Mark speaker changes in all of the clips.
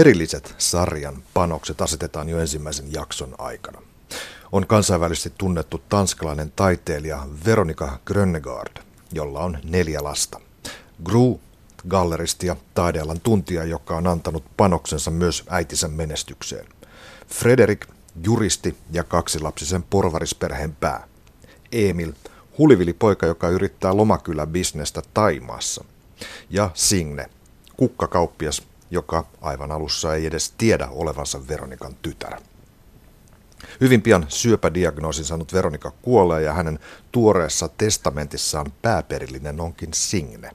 Speaker 1: Perilliset sarjan panokset asetetaan jo ensimmäisen jakson aikana. On kansainvälisesti tunnettu tanskalainen taiteilija Veronika Grönnegard, jolla on neljä lasta. Gru, galleristi ja taidealan tuntija, joka on antanut panoksensa myös äitinsä menestykseen. Frederik, juristi ja kaksilapsisen porvarisperheen pää. Emil, hulivili poika, joka yrittää lomakylä-bisnestä Taimaassa. Ja Signe, kukkakauppias, joka aivan alussa ei edes tiedä olevansa Veronikan tytär. Hyvin pian syöpädiagnoosin saanut Veronika kuolee ja hänen tuoreessa testamentissaan pääperillinen onkin Signe.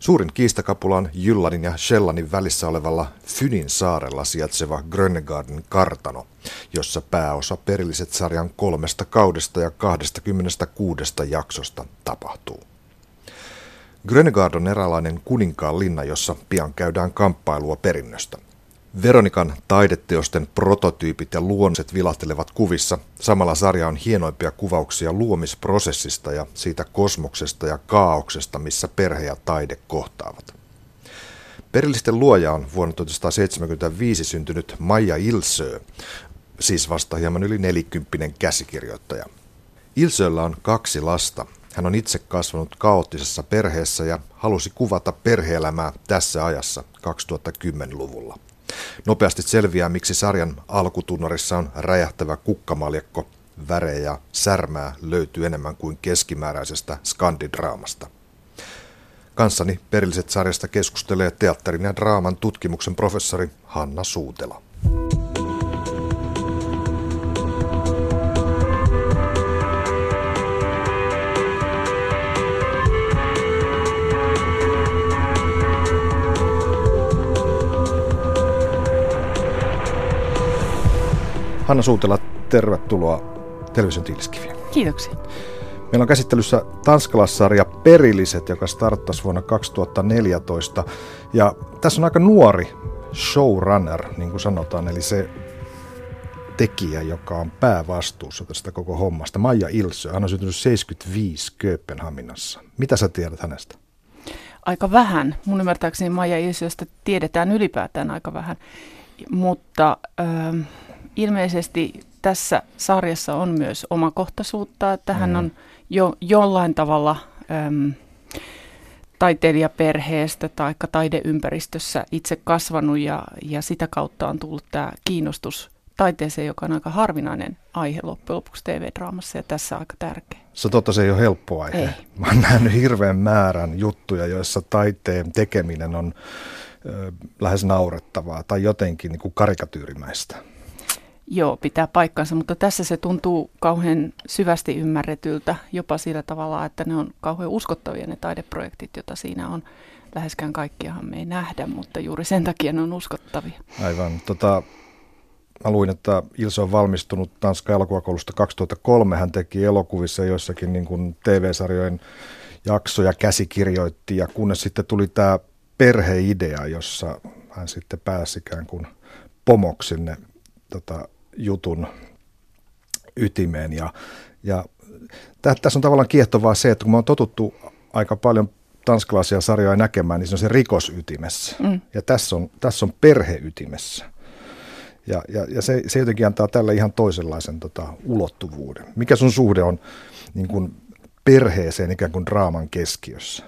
Speaker 1: Suurin kiistakapula on Jyllanin ja Shellanin välissä olevalla Fynin saarella sijaitseva Grönnegarden kartano, jossa pääosa perilliset sarjan kolmesta kaudesta ja 26 jaksosta tapahtuu. Grönegard on eräänlainen kuninkaan linna, jossa pian käydään kamppailua perinnöstä. Veronikan taideteosten prototyypit ja luonnokset vilahtelevat kuvissa. Samalla sarja on hienoimpia kuvauksia luomisprosessista ja siitä kosmoksesta ja kaauksesta, missä perhe ja taide kohtaavat. Perillisten luoja on vuonna 1975 syntynyt Maija Ilsö, siis vasta hieman yli nelikymppinen käsikirjoittaja. Ilsöllä on kaksi lasta. Hän on itse kasvanut kaoottisessa perheessä ja halusi kuvata perheelämää tässä ajassa 2010-luvulla. Nopeasti selviää, miksi sarjan alkutunnarissa on räjähtävä kukkamaljakko. Värejä ja särmää löytyy enemmän kuin keskimääräisestä skandidraamasta. Kanssani perilliset sarjasta keskustelee teatterin ja draaman tutkimuksen professori Hanna Suutela. Hanna Suutela, tervetuloa Television Tiiliskiviin.
Speaker 2: Kiitoksia.
Speaker 1: Meillä on käsittelyssä tanskalaissarja Perilliset, joka starttasi vuonna 2014. Ja tässä on aika nuori showrunner, niin kuin sanotaan, eli se tekijä, joka on päävastuussa tästä koko hommasta. Maija Ilsö, hän on syntynyt 75 Kööpenhaminassa. Mitä sä tiedät hänestä?
Speaker 2: Aika vähän. Mun ymmärtääkseni Maija Ilsöstä tiedetään ylipäätään aika vähän. Mutta... Öö, ilmeisesti tässä sarjassa on myös omakohtaisuutta, että mm. hän on jo jollain tavalla äm, taiteilijaperheestä tai taideympäristössä itse kasvanut ja, ja sitä kautta on tullut tämä kiinnostus taiteeseen, joka on aika harvinainen aihe loppujen lopuksi TV-draamassa ja tässä aika tärkeä.
Speaker 1: Se totta se ei ole helppo aihe. Ei. Mä oon nähnyt hirveän määrän juttuja, joissa taiteen tekeminen on ö, lähes naurettavaa tai jotenkin niin kuin karikatyyrimäistä.
Speaker 2: Joo, pitää paikkansa, mutta tässä se tuntuu kauhean syvästi ymmärretyltä, jopa sillä tavalla, että ne on kauhean uskottavia ne taideprojektit, joita siinä on. Läheskään kaikkiahan me ei nähdä, mutta juuri sen takia ne on uskottavia.
Speaker 1: Aivan. Tota, mä luin, että Ilse on valmistunut Tanskan elokuvakoulusta 2003. Hän teki elokuvissa joissakin niin kuin TV-sarjojen jaksoja, käsikirjoitti ja kunnes sitten tuli tämä perheidea, jossa hän sitten pääsi ikään kuin pomoksi sinne tota, jutun ytimeen. Ja, ja tässä on tavallaan kiehtovaa se, että kun me on totuttu aika paljon tanskalaisia sarjoja näkemään, niin se on se rikosytimessä. Mm. Ja tässä on, tässä on perheytimessä. Ja, ja, ja se, se jotenkin antaa tälle ihan toisenlaisen tota, ulottuvuuden. Mikä sun suhde on niin kuin perheeseen ikään kuin draaman keskiössä?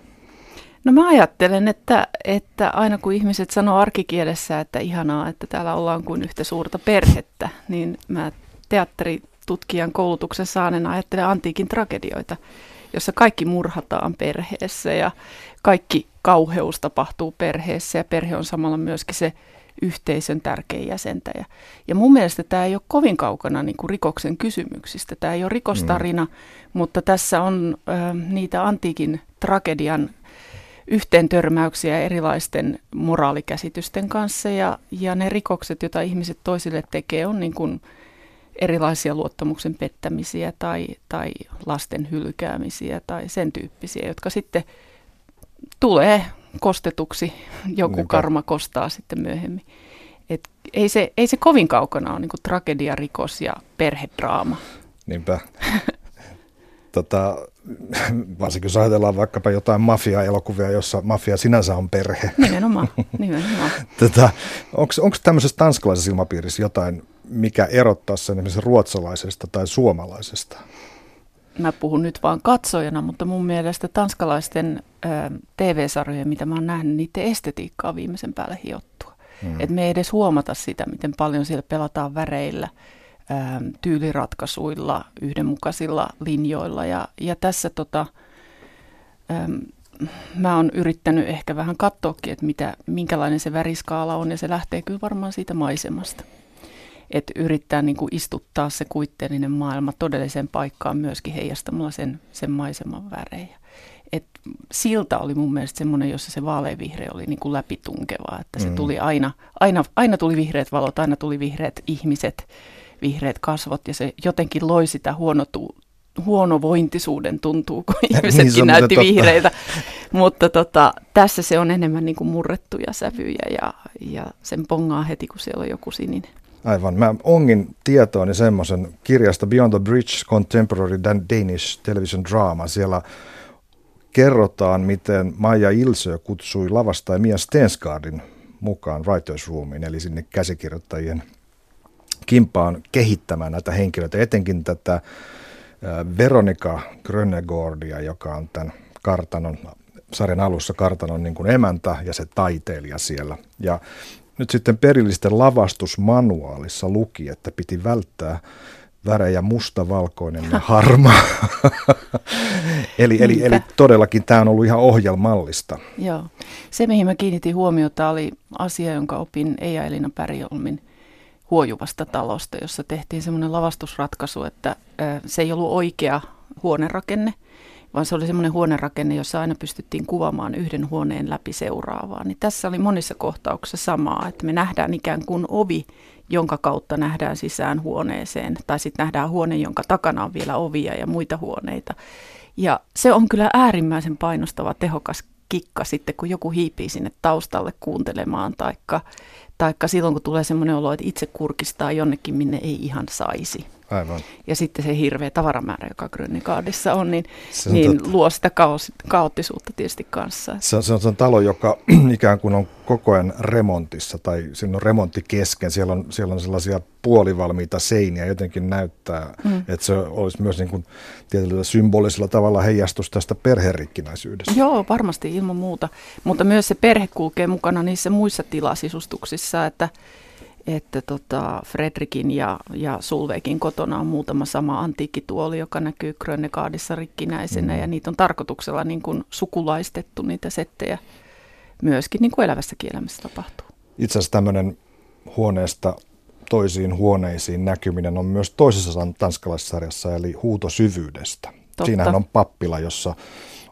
Speaker 2: No mä ajattelen, että, että aina kun ihmiset sanoo arkikielessä, että ihanaa, että täällä ollaan kuin yhtä suurta perhettä, niin mä teatteritutkijan koulutuksen saaneena ajattelen antiikin tragedioita, jossa kaikki murhataan perheessä ja kaikki kauheus tapahtuu perheessä ja perhe on samalla myöskin se yhteisön tärkein jäsentäjä. Ja mun mielestä tämä ei ole kovin kaukana niin kuin rikoksen kysymyksistä. Tämä ei ole rikostarina, mm. mutta tässä on ö, niitä antiikin tragedian yhteen törmäyksiä erilaisten moraalikäsitysten kanssa ja, ja ne rikokset, joita ihmiset toisille tekee, on niin kuin erilaisia luottamuksen pettämisiä tai, tai lasten hylkäämisiä tai sen tyyppisiä, jotka sitten tulee kostetuksi, joku Niinpä. karma kostaa sitten myöhemmin. Et ei, se, ei se kovin kaukana ole niin tragedia, rikos ja perhedraama.
Speaker 1: Niinpä. tota, varsinkin jos ajatellaan vaikkapa jotain mafia-elokuvia, jossa mafia sinänsä on perhe.
Speaker 2: Nimenomaan, nimenomaan.
Speaker 1: tota, Onko tämmöisessä tanskalaisessa ilmapiirissä jotain, mikä erottaa sen esimerkiksi ruotsalaisesta tai suomalaisesta?
Speaker 2: Mä puhun nyt vaan katsojana, mutta mun mielestä tanskalaisten ö, TV-sarjojen, mitä mä oon nähnyt, niiden estetiikkaa viimeisen päälle hiottua. Mm. Et me ei edes huomata sitä, miten paljon siellä pelataan väreillä – tyyliratkaisuilla, yhdenmukaisilla linjoilla. Ja, ja tässä tota, äm, mä oon yrittänyt ehkä vähän katsoakin, että mitä, minkälainen se väriskaala on, ja se lähtee kyllä varmaan siitä maisemasta. Että yrittää niin kuin istuttaa se kuitteellinen maailma todelliseen paikkaan myöskin heijastamalla sen, sen maiseman värejä. Et silta oli mun mielestä semmoinen, jossa se vaaleanvihreä oli niin kuin läpitunkeva, että se mm. tuli aina, aina, aina tuli vihreät valot, aina tuli vihreät ihmiset, vihreät kasvot ja se jotenkin loi sitä huonotu, huonovointisuuden tuntuu, kun ihmisetkin niin, näytti totta. vihreitä. Mutta tota, tässä se on enemmän niin kuin murrettuja sävyjä ja, ja sen pongaa heti, kun siellä on joku sininen.
Speaker 1: Aivan. Mä ongin tietooni semmoisen kirjasta Beyond the Bridge Contemporary Danish Television Drama. Siellä kerrotaan, miten Maija Ilsö kutsui lavasta Mia Stensgaardin mukaan Writers Roomiin, eli sinne käsikirjoittajien kimpaan kehittämään näitä henkilöitä, etenkin tätä Veronika Grönegordia, joka on tämän kartanon, sarjan alussa kartanon niin kuin emäntä ja se taiteilija siellä. Ja nyt sitten perillisten lavastusmanuaalissa luki, että piti välttää värejä musta, valkoinen ja harma. eli, eli, eli todellakin tämä on ollut ihan ohjelmallista.
Speaker 2: Joo. Se, mihin mä kiinnitin huomiota, oli asia, jonka opin Eija Elina Päriolmin huojuvasta talosta, jossa tehtiin semmoinen lavastusratkaisu, että se ei ollut oikea huonerakenne, vaan se oli semmoinen huonerakenne, jossa aina pystyttiin kuvaamaan yhden huoneen läpi seuraavaa. Niin tässä oli monissa kohtauksissa samaa, että me nähdään ikään kuin ovi, jonka kautta nähdään sisään huoneeseen, tai sitten nähdään huone, jonka takana on vielä ovia ja muita huoneita. Ja se on kyllä äärimmäisen painostava, tehokas kikka sitten, kun joku hiipii sinne taustalle kuuntelemaan, taikka taikka silloin, kun tulee semmoinen olo, että itse kurkistaa jonnekin, minne ei ihan saisi.
Speaker 1: Aivan.
Speaker 2: Ja sitten se hirveä tavaramäärä, joka Grönikaadissa on, niin, on niin luo sitä kaos, kaoottisuutta tietysti kanssa.
Speaker 1: Se on, se on, se on talo, joka ikään kuin on koko ajan remontissa tai siinä on remontti kesken. Siellä on, siellä on sellaisia puolivalmiita seiniä, jotenkin näyttää, mm. että se olisi myös niin kuin tietyllä symbolisella tavalla heijastus tästä perherikkinäisyydestä.
Speaker 2: Joo, varmasti ilman muuta, mutta myös se perhe kulkee mukana niissä muissa tilasisustuksissa, että että tota Fredrikin ja, ja Sulvekin kotona on muutama sama antiikkituoli, joka näkyy Grönnegaardissa rikkinäisenä mm. ja niitä on tarkoituksella niin kuin sukulaistettu niitä settejä myöskin niin kuin elävässä elämässä tapahtuu.
Speaker 1: Itse asiassa tämmöinen huoneesta toisiin huoneisiin näkyminen on myös toisessa tanskalaissarjassa, eli huuto syvyydestä. Totta. Siinähän on pappila, jossa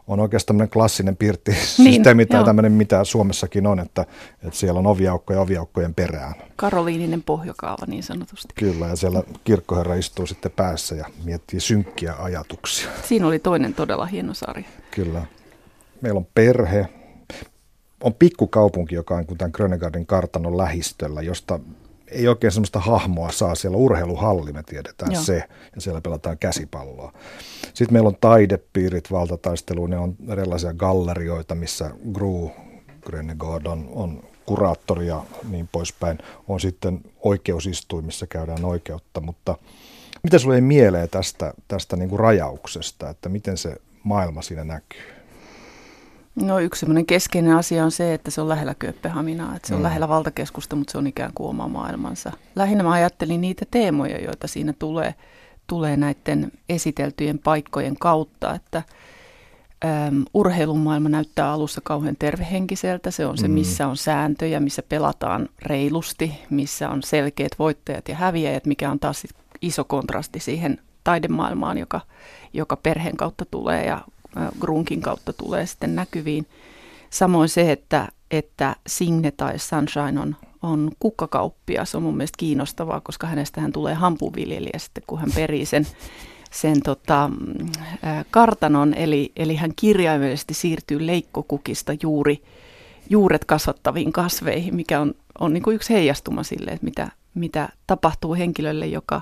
Speaker 1: on oikeastaan tämmöinen klassinen pirttisysteemi niin, tai tämmöinen, mitä Suomessakin on, että, että siellä on oviaukkoja oviaukkojen perään.
Speaker 2: Karoliininen pohjakaava niin sanotusti.
Speaker 1: Kyllä, ja siellä kirkkoherra istuu sitten päässä ja miettii synkkiä ajatuksia.
Speaker 2: Siinä oli toinen todella hieno sarja.
Speaker 1: Kyllä. Meillä on perhe, on pikkukaupunki, joka on tämän Grönegardin kartanon lähistöllä, josta ei oikein sellaista hahmoa saa. Siellä urheiluhalli, me tiedetään Joo. se, ja siellä pelataan käsipalloa. Sitten meillä on taidepiirit valtataisteluun, ne on erilaisia gallerioita, missä Gru Grenegard on, on kuraattori ja niin poispäin. On sitten oikeusistuin, missä käydään oikeutta, mutta mitä sulle ei mieleen tästä, tästä niin kuin rajauksesta, että miten se maailma siinä näkyy?
Speaker 2: No yksi semmoinen keskeinen asia on se, että se on lähellä Kööpenhaminaa, että se on mm. lähellä valtakeskusta, mutta se on ikään kuin oma maailmansa. Lähinnä mä ajattelin niitä teemoja, joita siinä tulee, tulee näiden esiteltyjen paikkojen kautta, että äm, urheilumaailma näyttää alussa kauhean tervehenkiseltä. Se on se, mm. missä on sääntöjä, missä pelataan reilusti, missä on selkeät voittajat ja häviäjät, mikä on taas iso kontrasti siihen taidemaailmaan, joka, joka perheen kautta tulee ja Grunkin kautta tulee sitten näkyviin. Samoin se, että, että Signe tai Sunshine on, on kukkakauppia, se on mun mielestä kiinnostavaa, koska hänestä hän tulee hampuviljelijä sitten, kun hän perii sen, sen tota, kartanon, eli, eli hän kirjaimellisesti siirtyy leikkokukista juuri juuret kasvattaviin kasveihin, mikä on, on niin kuin yksi heijastuma sille, että mitä, mitä tapahtuu henkilölle, joka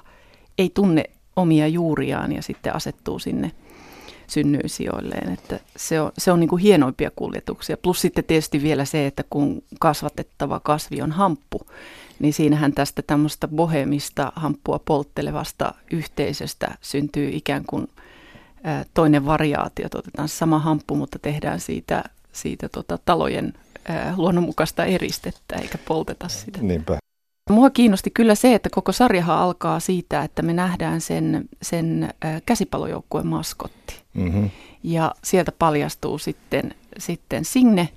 Speaker 2: ei tunne omia juuriaan ja sitten asettuu sinne synnyisijoilleen. Että se on, se on niin kuin hienoimpia kuljetuksia. Plus sitten tietysti vielä se, että kun kasvatettava kasvi on hamppu, niin siinähän tästä tämmöistä bohemista hamppua polttelevasta yhteisöstä syntyy ikään kuin toinen variaatio. Otetaan sama hamppu, mutta tehdään siitä, siitä tota, talojen luonnonmukaista eristettä eikä polteta sitä.
Speaker 1: Niinpä.
Speaker 2: Mua kiinnosti kyllä se, että koko sarjahan alkaa siitä, että me nähdään sen, sen käsipallojoukkueen maskotti. Mm-hmm. Ja sieltä paljastuu sitten, sitten Signe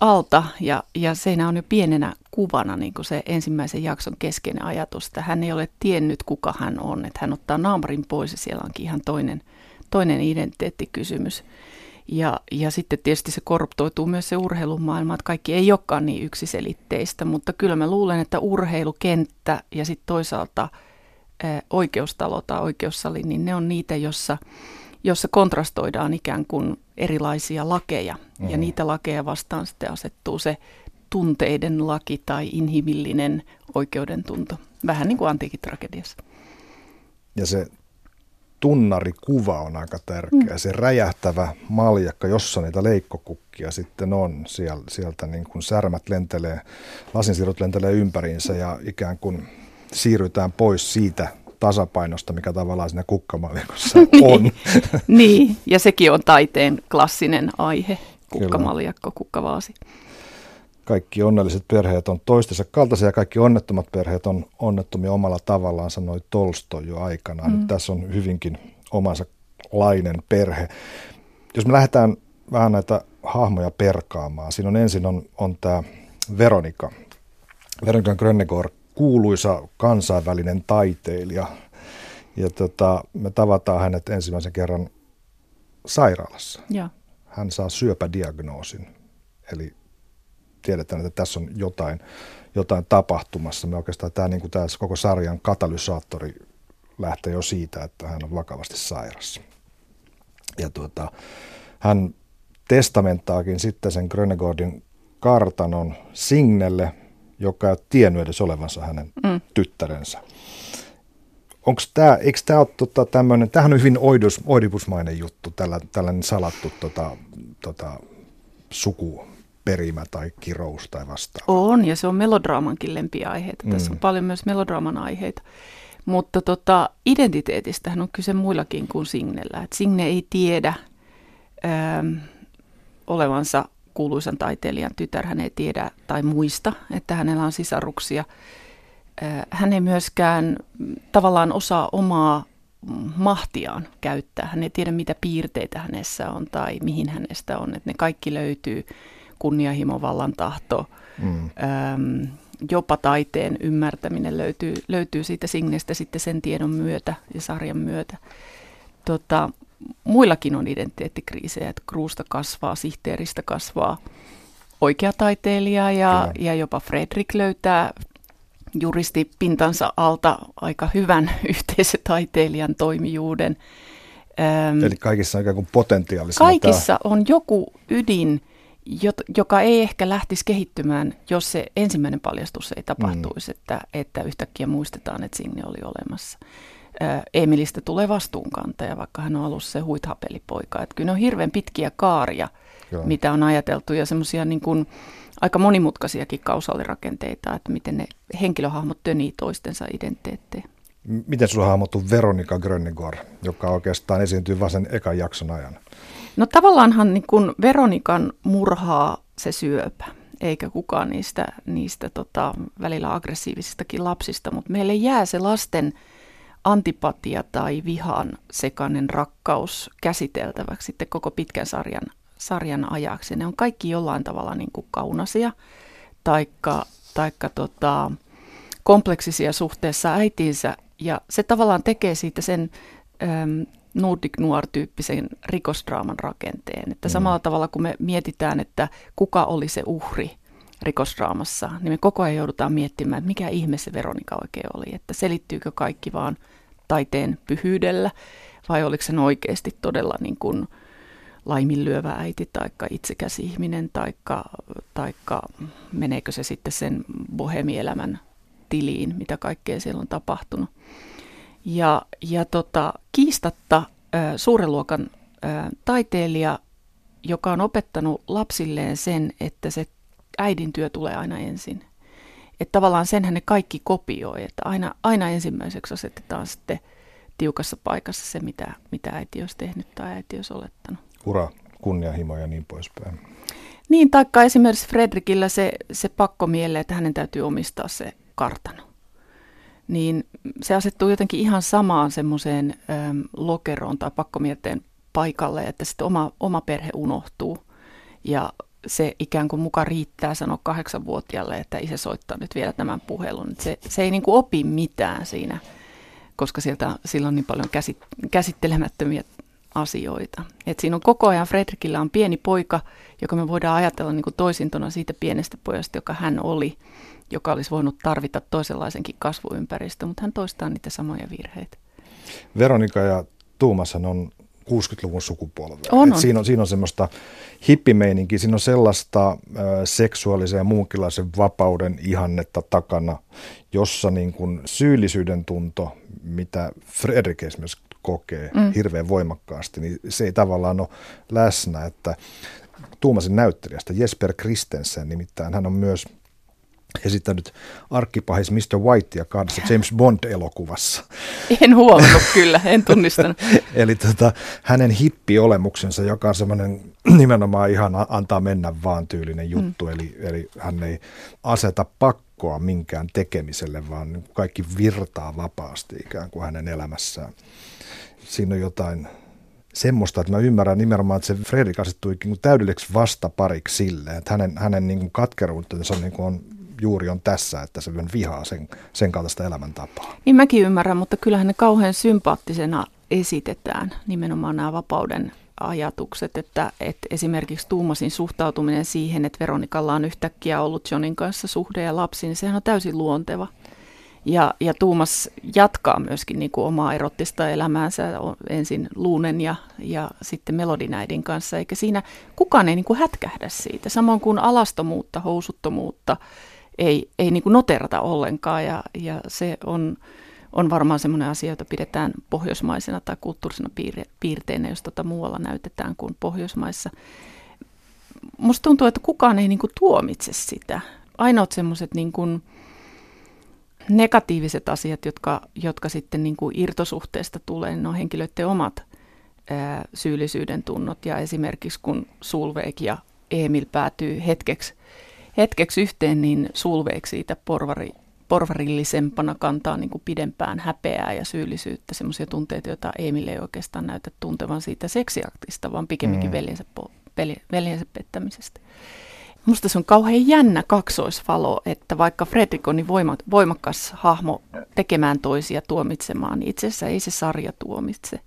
Speaker 2: alta ja, ja siinä on jo pienenä kuvana niin kuin se ensimmäisen jakson keskeinen ajatus, että hän ei ole tiennyt kuka hän on, että hän ottaa naamarin pois ja siellä onkin ihan toinen, toinen identiteettikysymys. Ja, ja sitten tietysti se korruptoituu myös se urheilumaailma, että kaikki ei olekaan niin yksiselitteistä, mutta kyllä mä luulen, että urheilukenttä ja sitten toisaalta oikeustalo tai oikeussali, niin ne on niitä, jossa, jossa kontrastoidaan ikään kuin erilaisia lakeja. Mm-hmm. Ja niitä lakeja vastaan sitten asettuu se tunteiden laki tai inhimillinen oikeudentunto. Vähän niin kuin antiikin tragediassa.
Speaker 1: Ja se tunnarikuva on aika tärkeä. Mm. Se räjähtävä maljakka, jossa niitä leikkokukkia sitten on. Siel, sieltä niin kuin särmät lentelee, lasinsirut lentelee ympäriinsä ja ikään kuin siirrytään pois siitä tasapainosta, mikä tavallaan siinä kukkamaljakossa on.
Speaker 2: niin, ja sekin on taiteen klassinen aihe, kukkamaljakko, kukkavaasi
Speaker 1: kaikki onnelliset perheet on toistensa kaltaisia ja kaikki onnettomat perheet on onnettomia omalla tavallaan, sanoi Tolsto jo aikanaan. Mm. Nyt tässä on hyvinkin omansa lainen perhe. Jos me lähdetään vähän näitä hahmoja perkaamaan, siinä on ensin on, on tämä Veronika. Veronika Grönnegård, kuuluisa kansainvälinen taiteilija. Ja tota, me tavataan hänet ensimmäisen kerran sairaalassa.
Speaker 2: Ja.
Speaker 1: Hän saa syöpädiagnoosin, eli tiedetään, että tässä on jotain, jotain tapahtumassa. Me oikeastaan tämä, niin kuin tämä koko sarjan katalysaattori lähtee jo siitä, että hän on vakavasti sairas. Ja tuota, hän testamenttaakin sitten sen Grönegårdin kartanon Signelle, joka ei tiennyt edes olevansa hänen mm. tyttärensä. Onko tämä, eikö tämä ole tota, tämmöinen, tämähän on hyvin oidus, oidipusmainen juttu, tällä, tällainen salattu tota, tota, suku, perimä tai kirous tai vastaava.
Speaker 2: On, ja se on melodraamankin lempiaiheita. Mm. Tässä on paljon myös melodraaman aiheita. Mutta tota, identiteetistähän on kyse muillakin kuin Signellä. Et Signe ei tiedä ähm, olevansa kuuluisan taiteilijan tytär. Hän ei tiedä tai muista, että hänellä on sisaruksia. Äh, hän ei myöskään tavallaan osaa omaa mahtiaan käyttää. Hän ei tiedä, mitä piirteitä hänessä on tai mihin hänestä on. Että ne kaikki löytyy kunnianhimo, vallan tahto, mm. äm, jopa taiteen ymmärtäminen löytyy, löytyy siitä Signestä sitten sen tiedon myötä ja sarjan myötä. Tota, muillakin on identiteettikriisejä, että Kruusta kasvaa, sihteeristä kasvaa oikea taiteilija ja, ja jopa Fredrik löytää juristi pintansa alta aika hyvän yhteisötaiteilijan toimijuuden.
Speaker 1: Eli kaikissa on ikään kuin potentiaalisia.
Speaker 2: Kaikissa tämä... on joku ydin, joka ei ehkä lähtisi kehittymään, jos se ensimmäinen paljastus ei tapahtuisi, mm. että, että yhtäkkiä muistetaan, että Signe oli olemassa. Emilistä tulee vastuunkantaja, vaikka hän on ollut se huithapelipoika. Että kyllä ne on hirveän pitkiä kaaria, Joo. mitä on ajateltu, ja semmoisia niin kuin aika monimutkaisiakin kausaalirakenteita, että miten ne henkilöhahmot tönii toistensa identiteettejä.
Speaker 1: Miten sinulla hahmottu Veronika Grönnegård, joka oikeastaan esiintyy vain sen ekan jakson ajan?
Speaker 2: No tavallaanhan niin kun Veronikan murhaa se syöpä, eikä kukaan niistä, niistä tota, välillä aggressiivisistakin lapsista, mutta meille jää se lasten antipatia tai vihan sekainen rakkaus käsiteltäväksi sitten koko pitkän sarjan, sarjan ajaksi. Ne on kaikki jollain tavalla niin kuin kaunasia, taikka, taikka tota, kompleksisia suhteessa äitiinsä, ja se tavallaan tekee siitä sen äm, Nordic Noir-tyyppisen rikosdraaman rakenteen. Että mm. samalla tavalla kun me mietitään, että kuka oli se uhri rikosdraamassa, niin me koko ajan joudutaan miettimään, että mikä ihme se Veronika oikein oli. Että selittyykö kaikki vaan taiteen pyhyydellä vai oliko se oikeasti todella niin kuin laiminlyövä äiti tai itsekäs ihminen taikka, taikka meneekö se sitten sen bohemielämän tiliin, mitä kaikkea siellä on tapahtunut. Ja, ja tota, kiistatta suuren luokan taiteilija, joka on opettanut lapsilleen sen, että se äidin työ tulee aina ensin. Että tavallaan senhän ne kaikki kopioi, että aina, aina ensimmäiseksi asetetaan sitten tiukassa paikassa se, mitä, mitä äiti olisi tehnyt tai äiti olisi olettanut.
Speaker 1: Ura, kunnianhimo ja niin poispäin.
Speaker 2: Niin, taikka esimerkiksi Fredrikillä se, se pakko mieleen, että hänen täytyy omistaa se kartano. Niin se asettuu jotenkin ihan samaan semmoiseen lokeroon tai pakkomieteen paikalle, että sitten oma, oma perhe unohtuu. Ja se ikään kuin muka riittää sanoa kahdeksanvuotiaalle, että isä soittaa nyt vielä tämän puhelun. Se, se ei niin kuin opi mitään siinä, koska sieltä, sillä on niin paljon käsit, käsittelemättömiä asioita. Et siinä on koko ajan, Fredrikillä on pieni poika, joka me voidaan ajatella niin kuin toisintona siitä pienestä pojasta, joka hän oli, joka olisi voinut tarvita toisenlaisenkin kasvuympäristön, mutta hän toistaa niitä samoja virheitä.
Speaker 1: Veronika ja Tuumashan on 60-luvun sukupolvea.
Speaker 2: On, on.
Speaker 1: Siinä, on, siinä on semmoista hippimeininkiä, siinä on sellaista äh, seksuaalisen ja muunkinlaisen vapauden ihannetta takana, jossa niin kuin syyllisyyden tunto, mitä Fredrik esimerkiksi kokee mm. hirveän voimakkaasti, niin se ei tavallaan ole läsnä, että Tuumasin näyttelijästä Jesper Kristensen nimittäin, hän on myös esittänyt arkkipahis Mr. Whitea kahdessa James Bond-elokuvassa.
Speaker 2: En huomannut kyllä, en tunnistanut.
Speaker 1: Eli tota, hänen hippiolemuksensa, joka on semmoinen nimenomaan ihan antaa mennä vaan tyylinen juttu, mm. eli, eli hän ei aseta pakkoa minkään tekemiselle, vaan kaikki virtaa vapaasti ikään kuin hänen elämässään. Siinä on jotain semmoista, että mä ymmärrän nimenomaan, että se Fredrik asettui täydelliseksi vastapariksi sille, että hänen, hänen niin katkeruutensa niin on juuri on tässä, että se vihaa sen, sen kaltaista elämäntapaa.
Speaker 2: Niin mäkin ymmärrän, mutta kyllähän ne kauhean sympaattisena esitetään nimenomaan nämä vapauden ajatukset, että, että esimerkiksi Tuumasin suhtautuminen siihen, että Veronikalla on yhtäkkiä ollut Johnin kanssa suhde ja lapsi, niin sehän on täysin luonteva. Ja, ja Tuumas jatkaa myöskin niin kuin omaa erottista elämäänsä ensin Luunen ja, ja sitten Melodinäidin kanssa, eikä siinä kukaan ei niin kuin hätkähdä siitä. Samoin kuin alastomuutta, housuttomuutta, ei, ei niin kuin noterata ollenkaan ja, ja se on, on varmaan semmoinen asia, jota pidetään pohjoismaisena tai kulttuurisena piirre, piirteinä, jos tota muualla näytetään kuin Pohjoismaissa. Musta tuntuu, että kukaan ei niin kuin tuomitse sitä. Ainoat semmoiset niin kuin negatiiviset asiat, jotka, jotka sitten niin kuin irtosuhteesta tulee, niin ne on henkilöiden omat syyllisyyden tunnot. Ja esimerkiksi kun Sulveik ja Emil päätyy hetkeksi hetkeksi yhteen, niin Sulveik siitä porvari, porvarillisempana kantaa niin kuin pidempään häpeää ja syyllisyyttä, semmoisia tunteita, joita Emil ei oikeastaan näytä tuntevan siitä seksiaktista, vaan pikemminkin mm. veljensä, veljensä pettämisestä. Musta se on kauhean jännä kaksoisvalo, että vaikka Fredrik on niin voimakas hahmo tekemään toisia tuomitsemaan, niin itse asiassa ei se sarja tuomitse.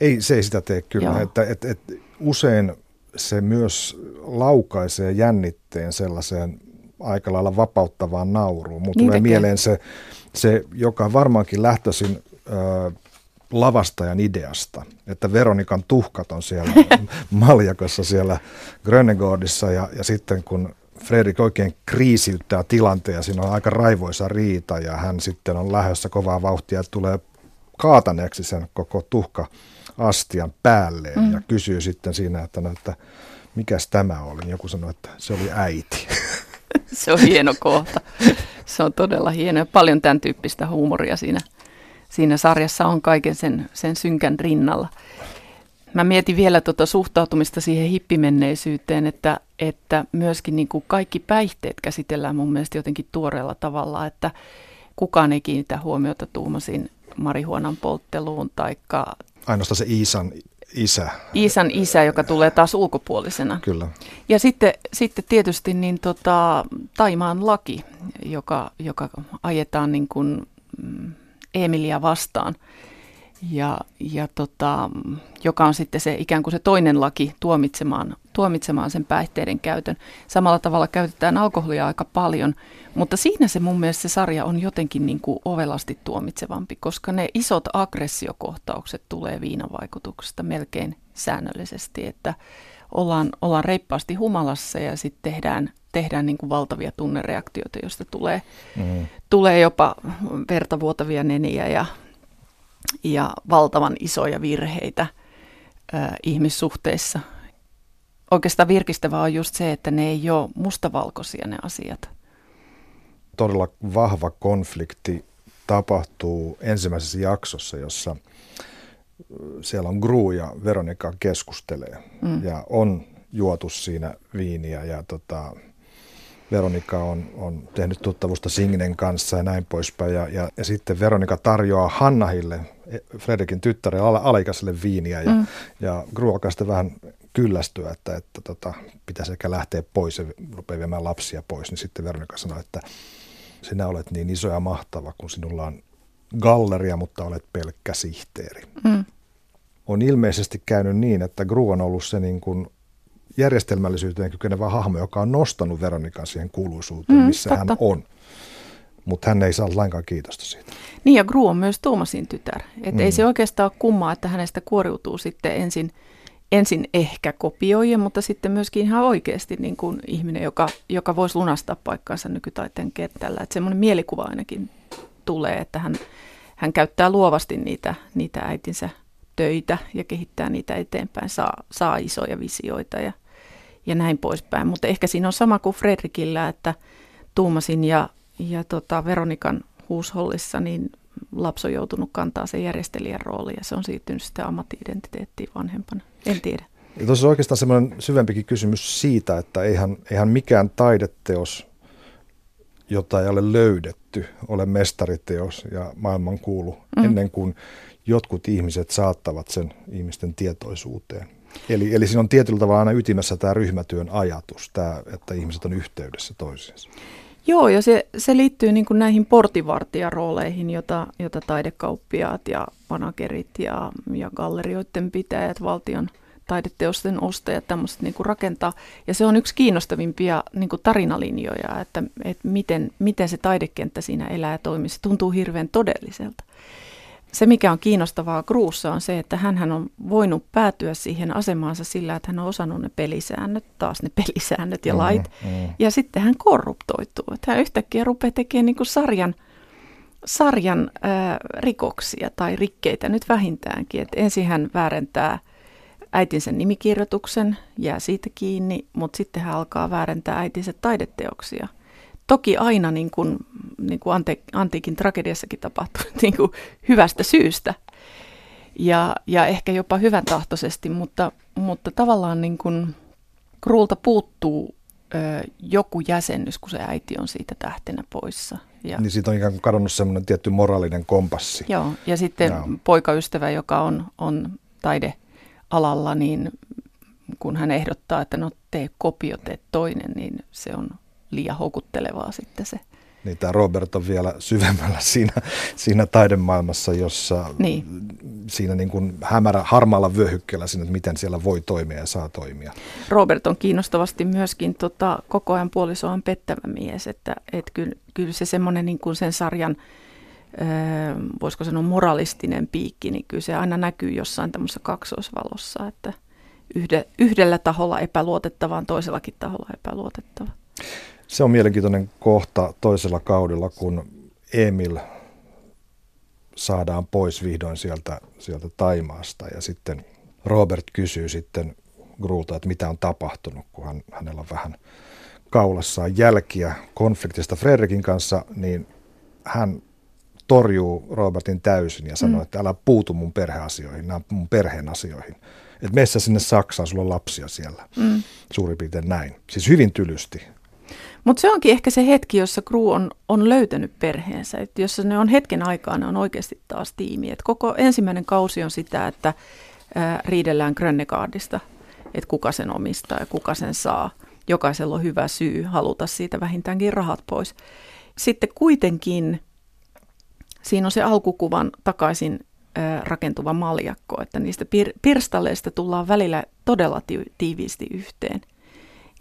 Speaker 1: Ei, se ei sitä tee kyllä. Että, et, et, usein se myös laukaisee jännitteen sellaiseen aika lailla vapauttavaan nauruun. Mulla niin tulee mieleen se, se, joka varmaankin lähtöisin ö, lavastajan ideasta, että Veronikan tuhkat on siellä Maljakossa siellä Grönegårdissa ja, ja sitten kun Fredrik oikein kriisiyttää tilanteen ja siinä on aika raivoisa riita ja hän sitten on lähdössä kovaa vauhtia ja tulee kaataneeksi sen koko tuhka astian päälleen mm. ja kysyy sitten siinä, että, no, että mikäs tämä oli. Joku sanoi, että se oli äiti.
Speaker 2: se on hieno kohta. Se on todella hieno ja paljon tämän tyyppistä huumoria siinä, siinä sarjassa on kaiken sen, sen synkän rinnalla. Mä mietin vielä tuota suhtautumista siihen hippimenneisyyteen, että, että myöskin niin kuin kaikki päihteet käsitellään mun mielestä jotenkin tuoreella tavalla, että kukaan ei kiinnitä huomiota Tuumasin marihuonan poltteluun taikka
Speaker 1: ainoastaan se Iisan isä.
Speaker 2: Iisan isä, joka tulee taas ulkopuolisena.
Speaker 1: Kyllä.
Speaker 2: Ja sitten, sitten tietysti niin tota, Taimaan laki, joka, joka ajetaan niin kuin, mm, Emilia vastaan ja, ja tota, joka on sitten se ikään kuin se toinen laki tuomitsemaan, tuomitsemaan sen päihteiden käytön. Samalla tavalla käytetään alkoholia aika paljon, mutta siinä se mun mielestä se sarja on jotenkin niin kuin ovelasti tuomitsevampi, koska ne isot aggressiokohtaukset tulee viinavaikutuksesta melkein säännöllisesti, että ollaan, ollaan reippaasti humalassa ja sitten tehdään, tehdään niin kuin valtavia tunnereaktioita, joista tulee, mm. tulee jopa vertavuotavia neniä ja ja valtavan isoja virheitä. äh, ihmissuhteissa. Oikeastaan virkistävää on just se, että ne ei ole mustavalkoisia ne asiat.
Speaker 1: Todella vahva konflikti tapahtuu ensimmäisessä jaksossa, jossa siellä on Gru ja Veronika keskustelee mm. ja on juotu siinä viiniä ja tota, Veronika on, on tehnyt tuttavusta Signen kanssa ja näin poispäin. Ja, ja, ja sitten Veronika tarjoaa Hannahille, Fredrikin tyttärelle, ala, alaikäiselle viiniä ja, mm. ja Gru alkaa sitten vähän kyllästyä, että, että tota, pitäisi ehkä lähteä pois ja rupeaa viemään lapsia pois. Niin sitten Veronika sanoi, että sinä olet niin iso ja mahtava, kun sinulla on galleria, mutta olet pelkkä sihteeri. Mm. On ilmeisesti käynyt niin, että Gru on ollut se niin kuin järjestelmällisyyteen kykenevä hahmo, joka on nostanut Veronikan siihen kuuluisuuteen, mm, missä totta. hän on. Mutta hän ei saa lainkaan kiitosta siitä.
Speaker 2: Niin ja Gru on myös Tuomasin tytär. Et mm. Ei se oikeastaan ole kummaa, että hänestä kuoriutuu sitten ensin, ensin ehkä kopioija, mutta sitten myöskin ihan oikeasti niin kuin ihminen, joka, joka voisi lunastaa paikkaansa nykytaiteen kentällä. Että semmoinen mielikuva ainakin tulee, että hän, hän käyttää luovasti niitä, niitä äitinsä töitä ja kehittää niitä eteenpäin, saa, saa isoja visioita ja, ja näin poispäin. Mutta ehkä siinä on sama kuin Fredrikillä, että Tuumasin ja, ja tota Veronikan huushollissa, niin lapsi on joutunut kantaa sen järjestelijän rooli ja se on siirtynyt sitten ammatti-identiteettiin vanhempana. En tiedä.
Speaker 1: Ja tuossa on oikeastaan semmoinen syvempikin kysymys siitä, että eihän, eihän mikään taideteos, jota ei ole löydetty, ole mestariteos ja maailman kuulu mm. ennen kuin jotkut ihmiset saattavat sen ihmisten tietoisuuteen. Eli, eli siinä on tietyllä tavalla aina ytimessä tämä ryhmätyön ajatus, tämä, että ihmiset on yhteydessä toisiinsa.
Speaker 2: Joo, ja se, se liittyy niin kuin näihin portivartijarooleihin, jota, jota taidekauppiaat ja managerit ja, ja gallerioiden pitäjät, valtion taideteosten ostajat tämmöiset niin rakentaa. Ja se on yksi kiinnostavimpia niin kuin tarinalinjoja, että, että miten, miten se taidekenttä siinä elää ja toimii. Se tuntuu hirveän todelliselta se, mikä on kiinnostavaa Kruussa, on se, että hän on voinut päätyä siihen asemaansa sillä, että hän on osannut ne pelisäännöt, taas ne pelisäännöt ja mm, lait, mm, mm. ja sitten hän korruptoituu. Että hän yhtäkkiä rupeaa tekemään niin kuin sarjan, sarjan ää, rikoksia tai rikkeitä nyt vähintäänkin. Että ensin hän väärentää äitinsä nimikirjoituksen, jää siitä kiinni, mutta sitten hän alkaa väärentää äitinsä taideteoksia – toki aina niin kuin, niin kuin ante, antiikin tragediassakin tapahtui niin kuin hyvästä syystä ja, ja ehkä jopa hyvän tahtoisesti, mutta, mutta tavallaan niin kuin Kruulta puuttuu ö, joku jäsennys, kun se äiti on siitä tähtenä poissa.
Speaker 1: Ja, niin siitä on ikään kuin kadonnut semmoinen tietty moraalinen kompassi.
Speaker 2: Joo, ja sitten Joo. poikaystävä, joka on, on taidealalla, niin kun hän ehdottaa, että no tee kopio, tee toinen, niin se on liian houkuttelevaa sitten se.
Speaker 1: Niin tämä Robert on vielä syvemmällä siinä, siinä taidemaailmassa, jossa niin. siinä niin kuin hämärä, harmaalla vyöhykkeellä siinä, että miten siellä voi toimia ja saa toimia.
Speaker 2: Robert on kiinnostavasti myöskin tota, koko ajan puolisoaan pettävä mies, että et kyllä, kyllä se semmoinen niin kuin sen sarjan, voisiko sanoa moralistinen piikki, niin kyllä se aina näkyy jossain tämmöisessä kaksoisvalossa, että yhde, yhdellä taholla epäluotettavaan, toisellakin taholla epäluotettava.
Speaker 1: Se on mielenkiintoinen kohta toisella kaudella, kun Emil saadaan pois vihdoin sieltä, sieltä Taimaasta ja sitten Robert kysyy sitten Grulta, että mitä on tapahtunut, kun hän, hänellä on vähän kaulassaan jälkiä konfliktista Fredrikin kanssa, niin hän torjuu Robertin täysin ja sanoo, mm. että älä puutu mun perheasioihin, nämä mun perheen asioihin. Että meissä sinne Saksaan, sulla on lapsia siellä. Mm. Suurin piirtein näin. Siis hyvin tylysti.
Speaker 2: Mutta se onkin ehkä se hetki, jossa Kru on, on löytänyt perheensä, että jossa ne on hetken aikaa, ne on oikeasti taas tiimi. Et koko ensimmäinen kausi on sitä, että ää, riidellään Grönnegaardista, että kuka sen omistaa ja kuka sen saa. Jokaisella on hyvä syy haluta siitä vähintäänkin rahat pois. Sitten kuitenkin siinä on se alkukuvan takaisin rakentuva maljakko, että niistä pir- pirstaleista tullaan välillä todella ti- tiiviisti yhteen –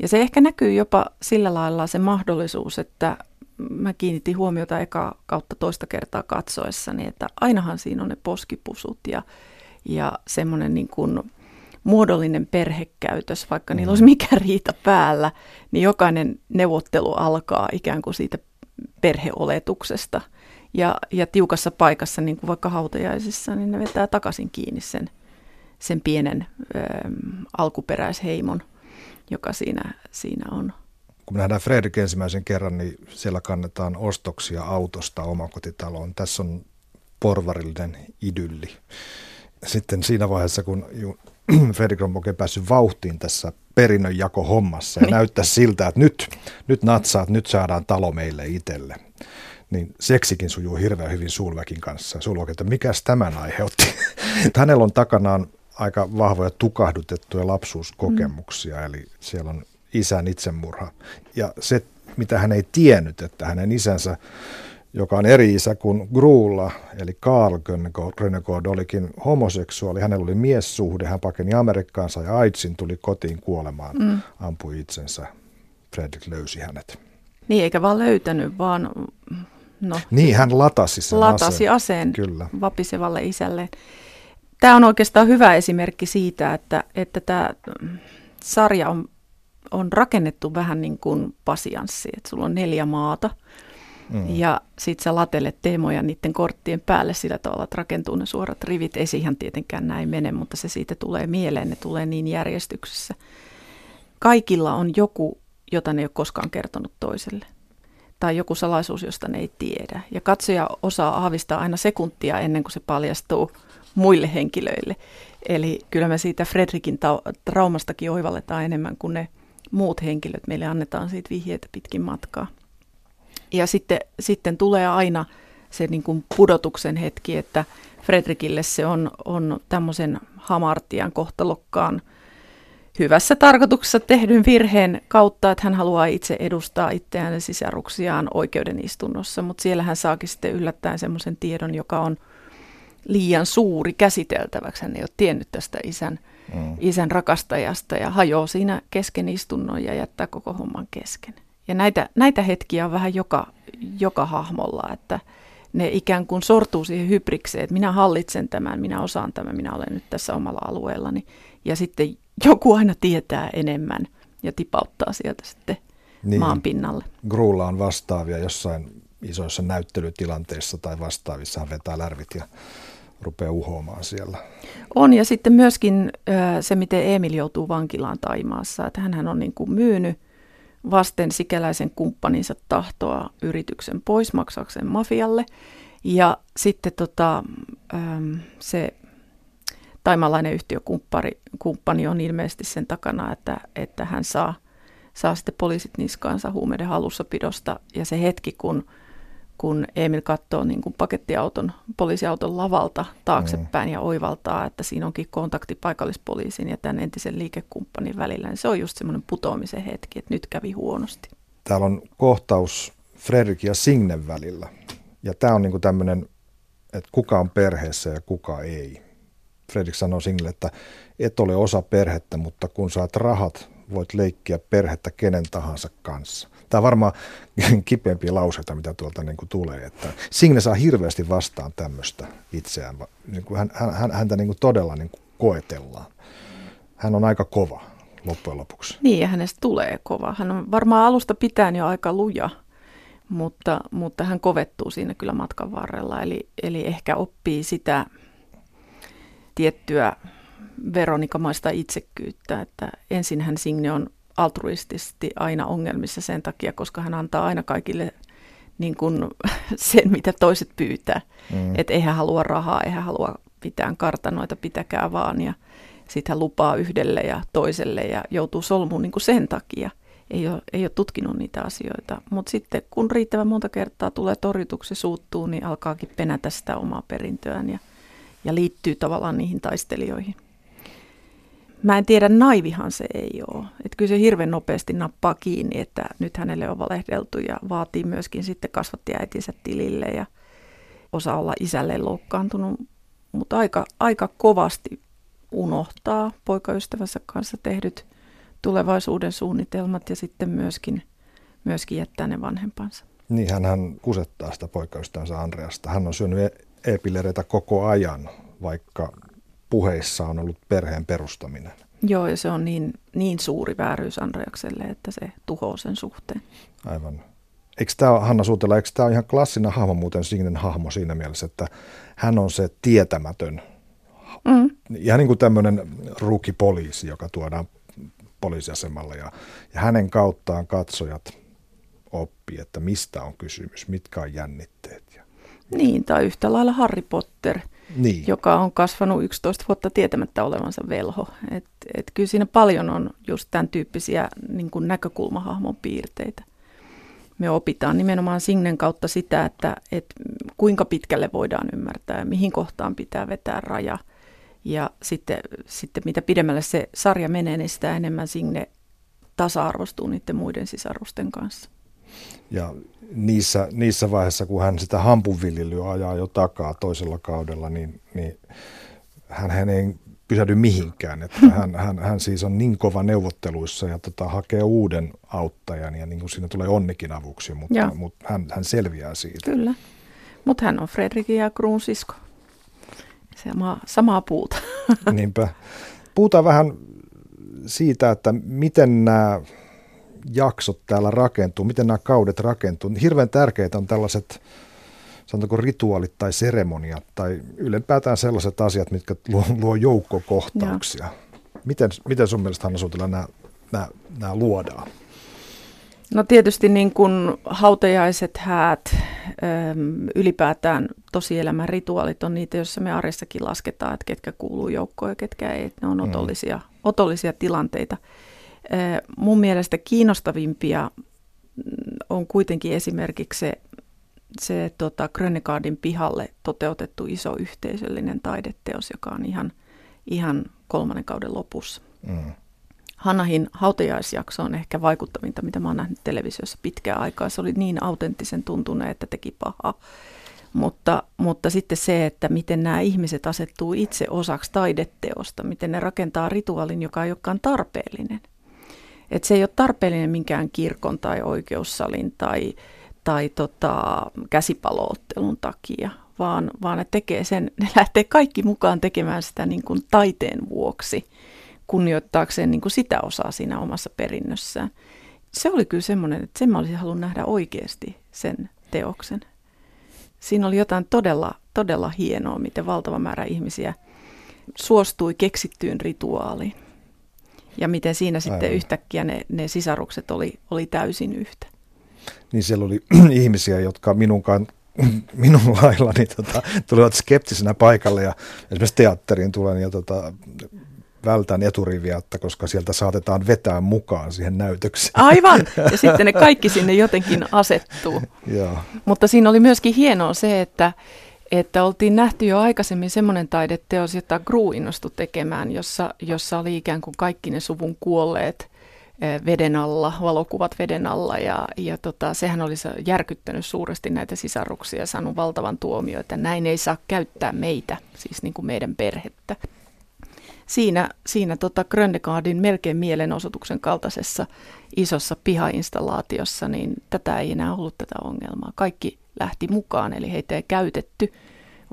Speaker 2: ja se ehkä näkyy jopa sillä lailla se mahdollisuus, että mä kiinnitin huomiota eka kautta toista kertaa katsoessani, että ainahan siinä on ne poskipusut ja, ja semmoinen niin kuin muodollinen perhekäytös, vaikka niillä olisi mikä riita päällä, niin jokainen neuvottelu alkaa ikään kuin siitä perheoletuksesta. Ja, ja tiukassa paikassa, niin kuin vaikka hautajaisissa, niin ne vetää takaisin kiinni sen, sen pienen ö, alkuperäisheimon, joka siinä, siinä on.
Speaker 1: Kun me nähdään Fredrik ensimmäisen kerran, niin siellä kannetaan ostoksia autosta omakotitaloon. Tässä on porvarillinen idylli. Sitten siinä vaiheessa, kun Fredrik on oikein päässyt vauhtiin tässä perinnönjako-hommassa ja niin. näyttää siltä, että nyt, nyt natsaat, nyt saadaan talo meille itselle. Niin seksikin sujuu hirveän hyvin Sulväkin kanssa. Sulvak, että mikäs tämän aiheutti? Hänellä on takanaan aika vahvoja tukahdutettuja lapsuuskokemuksia, mm. eli siellä on isän itsemurha. Ja se, mitä hän ei tiennyt, että hänen isänsä joka on eri isä kuin Gruulla, eli Carl Grönegård olikin homoseksuaali. Hänellä oli miessuhde, hän pakeni Amerikkaan, sai AIDSin, tuli kotiin kuolemaan, mm. ampui itsensä. Fredrik löysi hänet.
Speaker 2: Niin, eikä vaan löytänyt, vaan...
Speaker 1: No, niin, hän latasi sen
Speaker 2: latasi aseen, aseen Kyllä. vapisevalle isälle. Tämä on oikeastaan hyvä esimerkki siitä, että, että tämä sarja on, on rakennettu vähän niin kuin pasianssi. Että sulla on neljä maata – Mm. Ja sit sä latelet teemoja niiden korttien päälle sillä tavalla, että rakentuu ne suorat rivit. Ei siihen tietenkään näin mene, mutta se siitä tulee mieleen, ne tulee niin järjestyksessä. Kaikilla on joku, jota ne ei ole koskaan kertonut toiselle. Tai joku salaisuus, josta ne ei tiedä. Ja katsoja osaa aavistaa aina sekuntia ennen kuin se paljastuu muille henkilöille. Eli kyllä me siitä Fredrikin traumastakin oivalletaan enemmän kuin ne muut henkilöt. Meille annetaan siitä vihjeitä pitkin matkaa. Ja sitten, sitten tulee aina se niin kuin pudotuksen hetki, että Fredrikille se on, on tämmöisen hamartian kohtalokkaan hyvässä tarkoituksessa tehdyn virheen kautta, että hän haluaa itse edustaa itseään ja sisaruksiaan oikeudenistunnossa, mutta siellä hän saakin sitten yllättäen semmoisen tiedon, joka on liian suuri käsiteltäväksi. Hän ei ole tiennyt tästä isän, mm. isän rakastajasta ja hajoaa siinä kesken istunnon ja jättää koko homman kesken. Ja näitä, näitä hetkiä on vähän joka, joka hahmolla, että ne ikään kuin sortuu siihen hybrikseen, että minä hallitsen tämän, minä osaan tämän, minä olen nyt tässä omalla alueellani. Ja sitten joku aina tietää enemmän ja tipauttaa sieltä sitten niin, maan pinnalle.
Speaker 1: Gruulla on vastaavia jossain isoissa näyttelytilanteissa tai vastaavissa hän vetää lärvit ja rupeaa uhoamaan siellä.
Speaker 2: On ja sitten myöskin se, miten Emil joutuu vankilaan Taimaassa, että hän on niin kuin myynyt vasten sikäläisen kumppaninsa tahtoa yrityksen pois maksakseen mafialle. Ja sitten tota, se taimalainen yhtiökumppani on ilmeisesti sen takana, että, että hän saa, saa sitten poliisit niskaansa huumeiden hallussapidosta. Ja se hetki, kun kun Emil katsoo niin kuin pakettiauton, poliisiauton lavalta taaksepäin mm. ja oivaltaa, että siinä onkin kontakti paikallispoliisin ja tämän entisen liikekumppanin välillä, niin se on just semmoinen putoamisen hetki, että nyt kävi huonosti.
Speaker 1: Täällä on kohtaus Fredrik ja Signe välillä. Ja tämä on niin tämmöinen, että kuka on perheessä ja kuka ei. Fredrik sanoo Signelle, että et ole osa perhettä, mutta kun saat rahat, voit leikkiä perhettä kenen tahansa kanssa. Tämä on varmaan kipeämpiä lauseita, mitä tuolta niin kuin tulee. Että Signe saa hirveästi vastaan tämmöistä itseään. Niin kuin hän, hän, häntä niin kuin todella niin kuin koetellaan. Hän on aika kova loppujen lopuksi.
Speaker 2: Niin, ja hänestä tulee kova. Hän on varmaan alusta pitäen jo aika luja, mutta, mutta hän kovettuu siinä kyllä matkan varrella. Eli, eli ehkä oppii sitä tiettyä veronikamaista itsekkyyttä, että ensin hän Signe on altruistisesti aina ongelmissa sen takia, koska hän antaa aina kaikille niin kuin sen, mitä toiset pyytää. Mm. Että eihän halua rahaa, eihän halua mitään kartanoita, pitäkää vaan. Ja sitten hän lupaa yhdelle ja toiselle ja joutuu solmuun niin kuin sen takia. Ei ole, ei ole tutkinut niitä asioita. Mutta sitten kun riittävän monta kertaa tulee torjutuksi suuttuu, niin alkaakin penätä sitä omaa perintöään ja, ja liittyy tavallaan niihin taistelijoihin. Mä en tiedä, naivihan se ei ole. Että kyllä se hirveän nopeasti nappaa kiinni, että nyt hänelle on valehdeltu ja vaatii myöskin sitten kasvattiäitinsä tilille ja osaa olla isälle loukkaantunut. Mutta aika, aika kovasti unohtaa poikaystävänsä kanssa tehdyt tulevaisuuden suunnitelmat ja sitten myöskin, myöskin jättää ne vanhempansa.
Speaker 1: Niin, hän kusettaa sitä poikaystävänsä Andreasta. Hän on syönyt e- e-pillereitä koko ajan, vaikka puheissa on ollut perheen perustaminen.
Speaker 2: Joo, ja se on niin, niin suuri vääryys Andreakselle, että se tuhoaa sen suhteen.
Speaker 1: Aivan. Eikö tämä, Hanna Suutela, eikö tämä ole ihan klassinen hahmo muuten Signen hahmo siinä mielessä, että hän on se tietämätön Mm. Ihan niin kuin tämmöinen ruukipoliisi, joka tuodaan poliisiasemalle ja, ja hänen kauttaan katsojat oppii, että mistä on kysymys, mitkä on jännitteet.
Speaker 2: Niin, tai yhtä lailla Harry Potter, niin. joka on kasvanut 11 vuotta tietämättä olevansa velho. Et, et kyllä siinä paljon on just tämän tyyppisiä niin kuin näkökulmahahmon piirteitä. Me opitaan nimenomaan Signen kautta sitä, että, että kuinka pitkälle voidaan ymmärtää ja mihin kohtaan pitää vetää raja. Ja sitten, sitten mitä pidemmälle se sarja menee, niin sitä enemmän Signe tasa-arvostuu niiden muiden sisarusten kanssa.
Speaker 1: Ja niissä, niissä vaiheissa, kun hän sitä hampunviljelyä ajaa jo takaa toisella kaudella, niin, niin hän, hän ei pysähdy mihinkään. Että hän, hän, hän siis on niin kova neuvotteluissa ja tota, hakee uuden auttajan ja niin kuin siinä tulee onnekin avuksi, mutta, mutta hän, hän selviää siitä.
Speaker 2: Kyllä, mutta hän on Fredrikin ja Kruun sisko. Sama, samaa puuta.
Speaker 1: Niinpä. Puhutaan vähän siitä, että miten nämä jaksot täällä rakentuu, miten nämä kaudet rakentuu. Hirveän tärkeitä on tällaiset, sanotaanko rituaalit tai seremoniat tai ylipäätään sellaiset asiat, mitkä luo, luo joukkokohtauksia. Miten, miten sun mielestä Hanna Suutila nämä, nämä, nämä luodaan?
Speaker 2: No tietysti niin kuin hautajaiset, häät, ylipäätään tosielämän rituaalit on niitä, joissa me arjessakin lasketaan, että ketkä kuuluu joukkoon ja ketkä ei. Ne on mm. otollisia, mm. otollisia tilanteita. Mun mielestä kiinnostavimpia mm, on kuitenkin esimerkiksi se, se tota, Grönegardin pihalle toteutettu iso yhteisöllinen taideteos, joka on ihan, ihan kolmannen kauden lopussa. Mm. Hannahin hautajaisjakso on ehkä vaikuttavinta, mitä mä oon nähnyt televisiossa pitkään aikaa. Se oli niin autenttisen tuntunut, että teki pahaa. Mutta, mutta sitten se, että miten nämä ihmiset asettuu itse osaksi taideteosta, miten ne rakentaa rituaalin, joka ei olekaan tarpeellinen. Et se ei ole tarpeellinen minkään kirkon tai oikeussalin tai, tai tota, käsipaloottelun takia, vaan, vaan ne tekee sen, ne lähtee kaikki mukaan tekemään sitä niin kuin taiteen vuoksi – kunnioittaakseen niin kuin sitä osaa siinä omassa perinnössään. Se oli kyllä semmoinen, että sen mä olisin halunnut nähdä oikeasti sen teoksen. Siinä oli jotain todella, todella hienoa, miten valtava määrä ihmisiä suostui keksittyyn rituaaliin. Ja miten siinä sitten Aivan. yhtäkkiä ne, ne sisarukset oli, oli täysin yhtä.
Speaker 1: Niin siellä oli ihmisiä, jotka minunkaan minun laillani tota, tulivat skeptisenä paikalle ja esimerkiksi teatteriin tulen ja tota, vältän eturiviatta, koska sieltä saatetaan vetää mukaan siihen näytökseen.
Speaker 2: Aivan, ja sitten ne kaikki sinne jotenkin asettuu.
Speaker 1: Joo.
Speaker 2: Mutta siinä oli myöskin hienoa se, että, että oltiin nähty jo aikaisemmin semmoinen taideteos, jota Gru innostui tekemään, jossa, jossa oli ikään kuin kaikki ne suvun kuolleet eh, veden alla, valokuvat veden alla. Ja, ja tota, sehän olisi järkyttänyt suuresti näitä sisaruksia ja saanut valtavan tuomio, että näin ei saa käyttää meitä, siis niin kuin meidän perhettä. Siinä, siinä tota Grönnegardin melkein mielenosoituksen kaltaisessa isossa pihainstallaatiossa, niin tätä ei enää ollut tätä ongelmaa. Kaikki lähti mukaan, eli heitä ei käytetty,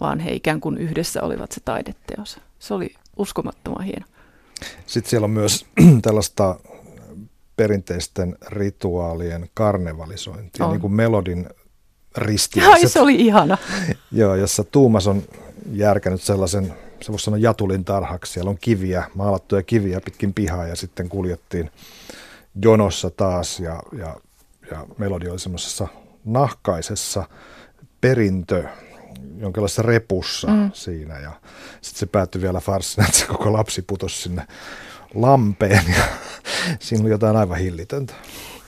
Speaker 2: vaan he ikään kuin yhdessä olivat se taideteos. Se oli uskomattoman hieno.
Speaker 1: Sitten siellä on myös tällaista perinteisten rituaalien karnevalisointia, on. niin kuin melodin ristiäiset.
Speaker 2: Ai, se oli ihana.
Speaker 1: Joo, jossa Tuumas on järkännyt sellaisen se voisi sanoa jatulin tarhaksi. Siellä on kiviä, maalattuja kiviä pitkin pihaa ja sitten kuljettiin jonossa taas ja, ja, ja melodi oli semmoisessa nahkaisessa perintö, jonkinlaisessa repussa mm. siinä ja sitten se päättyi vielä farssina, että se koko lapsi putosi sinne lampeen ja siinä oli jotain aivan hillitöntä.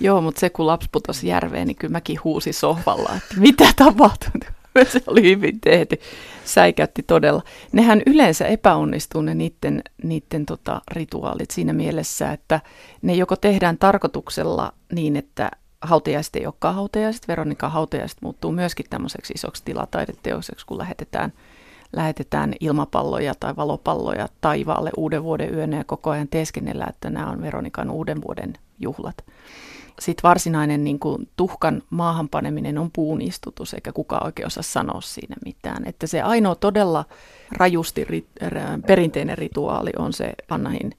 Speaker 2: Joo, mutta se kun lapsi putosi järveen, niin kyllä mäkin huusin sohvalla, että mitä tapahtuu. se oli hyvin tehty. Säikäytti todella. Nehän yleensä epäonnistuu ne niiden, niiden tota, rituaalit siinä mielessä, että ne joko tehdään tarkoituksella niin, että hautajaiset ei olekaan hautajaiset. Veronika hautajaiset muuttuu myöskin tämmöiseksi isoksi tilataideteokseksi, kun lähetetään, lähetetään ilmapalloja tai valopalloja taivaalle uuden vuoden yönä ja koko ajan teeskennellä, että nämä on Veronikan uuden vuoden juhlat sit varsinainen niin kuin, tuhkan maahanpaneminen on puun istutus, eikä kukaan oikein osaa sanoa siinä mitään. Että se ainoa todella rajusti ri, perinteinen rituaali on se Annahin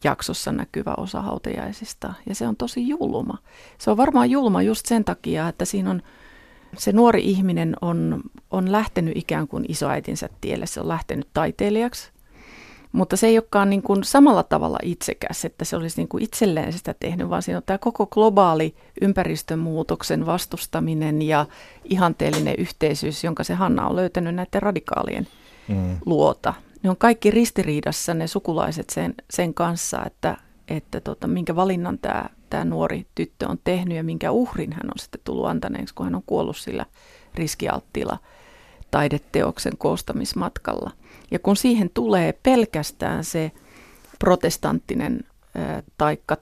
Speaker 2: hautajaisjaksossa näkyvä osa hautajaisista. Ja se on tosi julma. Se on varmaan julma just sen takia, että siinä on se nuori ihminen on, on lähtenyt ikään kuin isoäitinsä tielle, se on lähtenyt taiteilijaksi, mutta se ei olekaan niin kuin samalla tavalla itsekäs, että se olisi niin kuin itselleen sitä tehnyt, vaan siinä on tämä koko globaali ympäristömuutoksen vastustaminen ja ihanteellinen yhteisyys, jonka se Hanna on löytänyt näiden radikaalien mm. luota. Ne on kaikki ristiriidassa ne sukulaiset sen, sen kanssa, että, että tota, minkä valinnan tämä, tämä nuori tyttö on tehnyt ja minkä uhrin hän on sitten tullut antaneeksi, kun hän on kuollut sillä riskialttilla taideteoksen koostamismatkalla. Ja kun siihen tulee pelkästään se protestanttinen taikka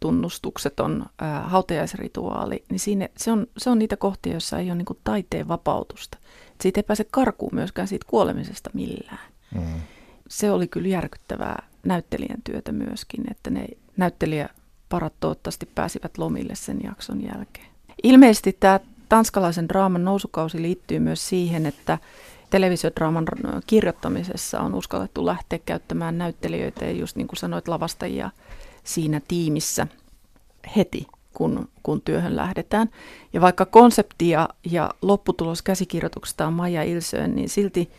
Speaker 2: tunnustukseton hautajaisrituaali, niin siinä, se, on, se on niitä kohtia, joissa ei ole niin taiteen vapautusta. Et siitä ei pääse karkuun myöskään siitä kuolemisesta millään. Mm. Se oli kyllä järkyttävää näyttelijän työtä myöskin, että ne näyttelijäparat toivottavasti pääsivät lomille sen jakson jälkeen. Ilmeisesti tämä tanskalaisen draaman nousukausi liittyy myös siihen, että televisiodraaman kirjoittamisessa on uskallettu lähteä käyttämään näyttelijöitä ja just niin kuin sanoit, lavastajia siinä tiimissä heti, kun, kun työhön lähdetään. Ja vaikka konsepti ja, lopputulos käsikirjoituksesta on Maija Ilsöön, niin silti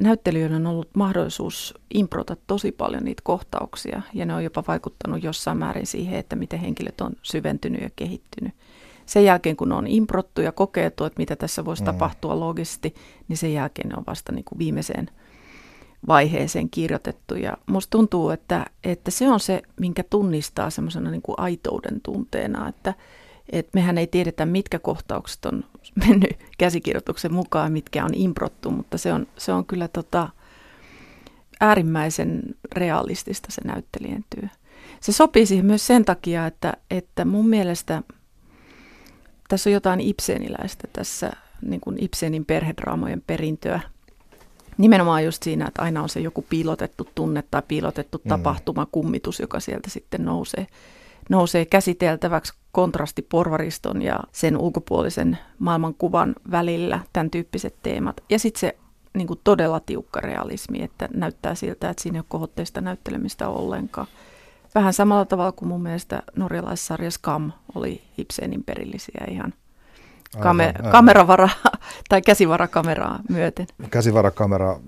Speaker 2: näyttelijöillä on ollut mahdollisuus improta tosi paljon niitä kohtauksia ja ne on jopa vaikuttanut jossain määrin siihen, että miten henkilöt on syventynyt ja kehittynyt sen jälkeen, kun on improttu ja kokeiltu, että mitä tässä voisi mm. tapahtua logisesti, niin sen jälkeen ne on vasta niin kuin viimeiseen vaiheeseen kirjoitettu. Ja musta tuntuu, että, että se on se, minkä tunnistaa semmoisena niin kuin aitouden tunteena, että, että mehän ei tiedetä, mitkä kohtaukset on mennyt käsikirjoituksen mukaan, mitkä on improttu, mutta se on, se on kyllä tota, äärimmäisen realistista se näyttelijän työ. Se sopii siihen myös sen takia, että, että mun mielestä – tässä on jotain Ibseniläistä tässä niin kuin Ibsenin perhedraamojen perintöä. Nimenomaan just siinä, että aina on se joku piilotettu tunne tai piilotettu mm. tapahtuma, kummitus, joka sieltä sitten nousee, nousee käsiteltäväksi kontrasti porvariston ja sen ulkopuolisen maailmankuvan välillä, tämän tyyppiset teemat. Ja sitten se niin kuin todella tiukka realismi, että näyttää siltä, että siinä ei ole kohotteista näyttelemistä ollenkaan. Vähän samalla tavalla kuin mun mielestä norjalaissarja Skam oli Ibsenin perillisiä ihan kame- aivan, aivan. kameravara tai käsivarakameraa myöten.
Speaker 3: Käsivarakamera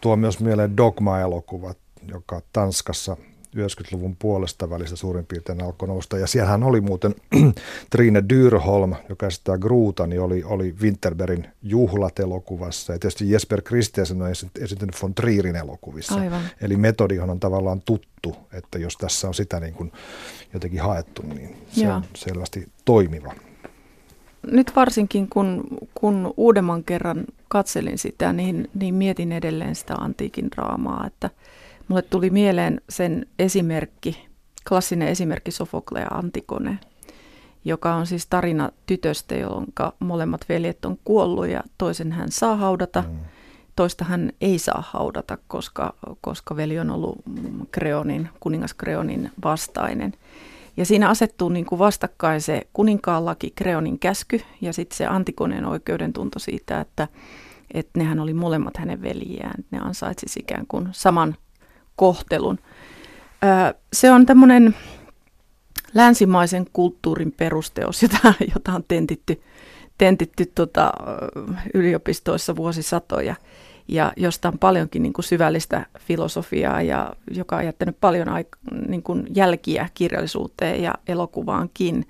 Speaker 3: tuo myös mieleen Dogma-elokuvat, joka Tanskassa 90-luvun puolesta välistä suurin piirtein alkoi nousta. Ja siellähän oli muuten Trine Dyrholm, joka esittää Gruuta, niin oli, oli Winterbergin juhlat elokuvassa. Ja tietysti Jesper Christensen on esiintynyt von Trierin elokuvissa. Aivan. Eli metodihan on tavallaan tuttu, että jos tässä on sitä niin kuin jotenkin haettu, niin se Joo. on selvästi toimiva.
Speaker 2: Nyt varsinkin kun, kun uudemman kerran katselin sitä, niin, niin mietin edelleen sitä antiikin draamaa, että – Mulle tuli mieleen sen esimerkki, klassinen esimerkki Sofoklea Antikone, joka on siis tarina tytöstä, jonka molemmat veljet on kuollut ja toisen hän saa haudata, mm. toista hän ei saa haudata, koska, koska veli on ollut Kreonin, kuningas Kreonin vastainen. Ja siinä asettuu niin kuin vastakkain se kuninkaan laki, Kreonin käsky ja sitten se Antikoneen oikeudentunto siitä, että, että nehän oli molemmat hänen veljiään. Ne ansaitsisi ikään kuin saman kohtelun. Se on tämmöinen länsimaisen kulttuurin perusteos, jota, jota on tentitty, tentitty tota, yliopistoissa vuosisatoja ja josta on paljonkin niin kuin syvällistä filosofiaa ja joka on jättänyt paljon aik- niin kuin jälkiä kirjallisuuteen ja elokuvaankin.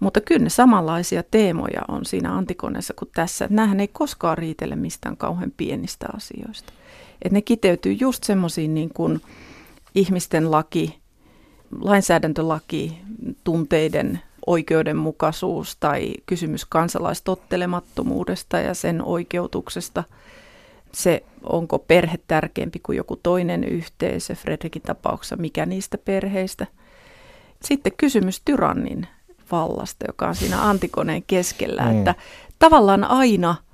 Speaker 2: Mutta kyllä ne samanlaisia teemoja on siinä Antikoneessa kuin tässä. Nämähän ei koskaan riitele mistään kauhean pienistä asioista. Et ne kiteytyy just semmoisiin niin kuin ihmisten laki, lainsäädäntölaki, tunteiden oikeudenmukaisuus tai kysymys kansalaistottelemattomuudesta ja sen oikeutuksesta. Se, onko perhe tärkeämpi kuin joku toinen yhteisö, Fredrikin tapauksessa, mikä niistä perheistä. Sitten kysymys tyrannin vallasta, joka on siinä antikoneen keskellä, mm. että tavallaan aina –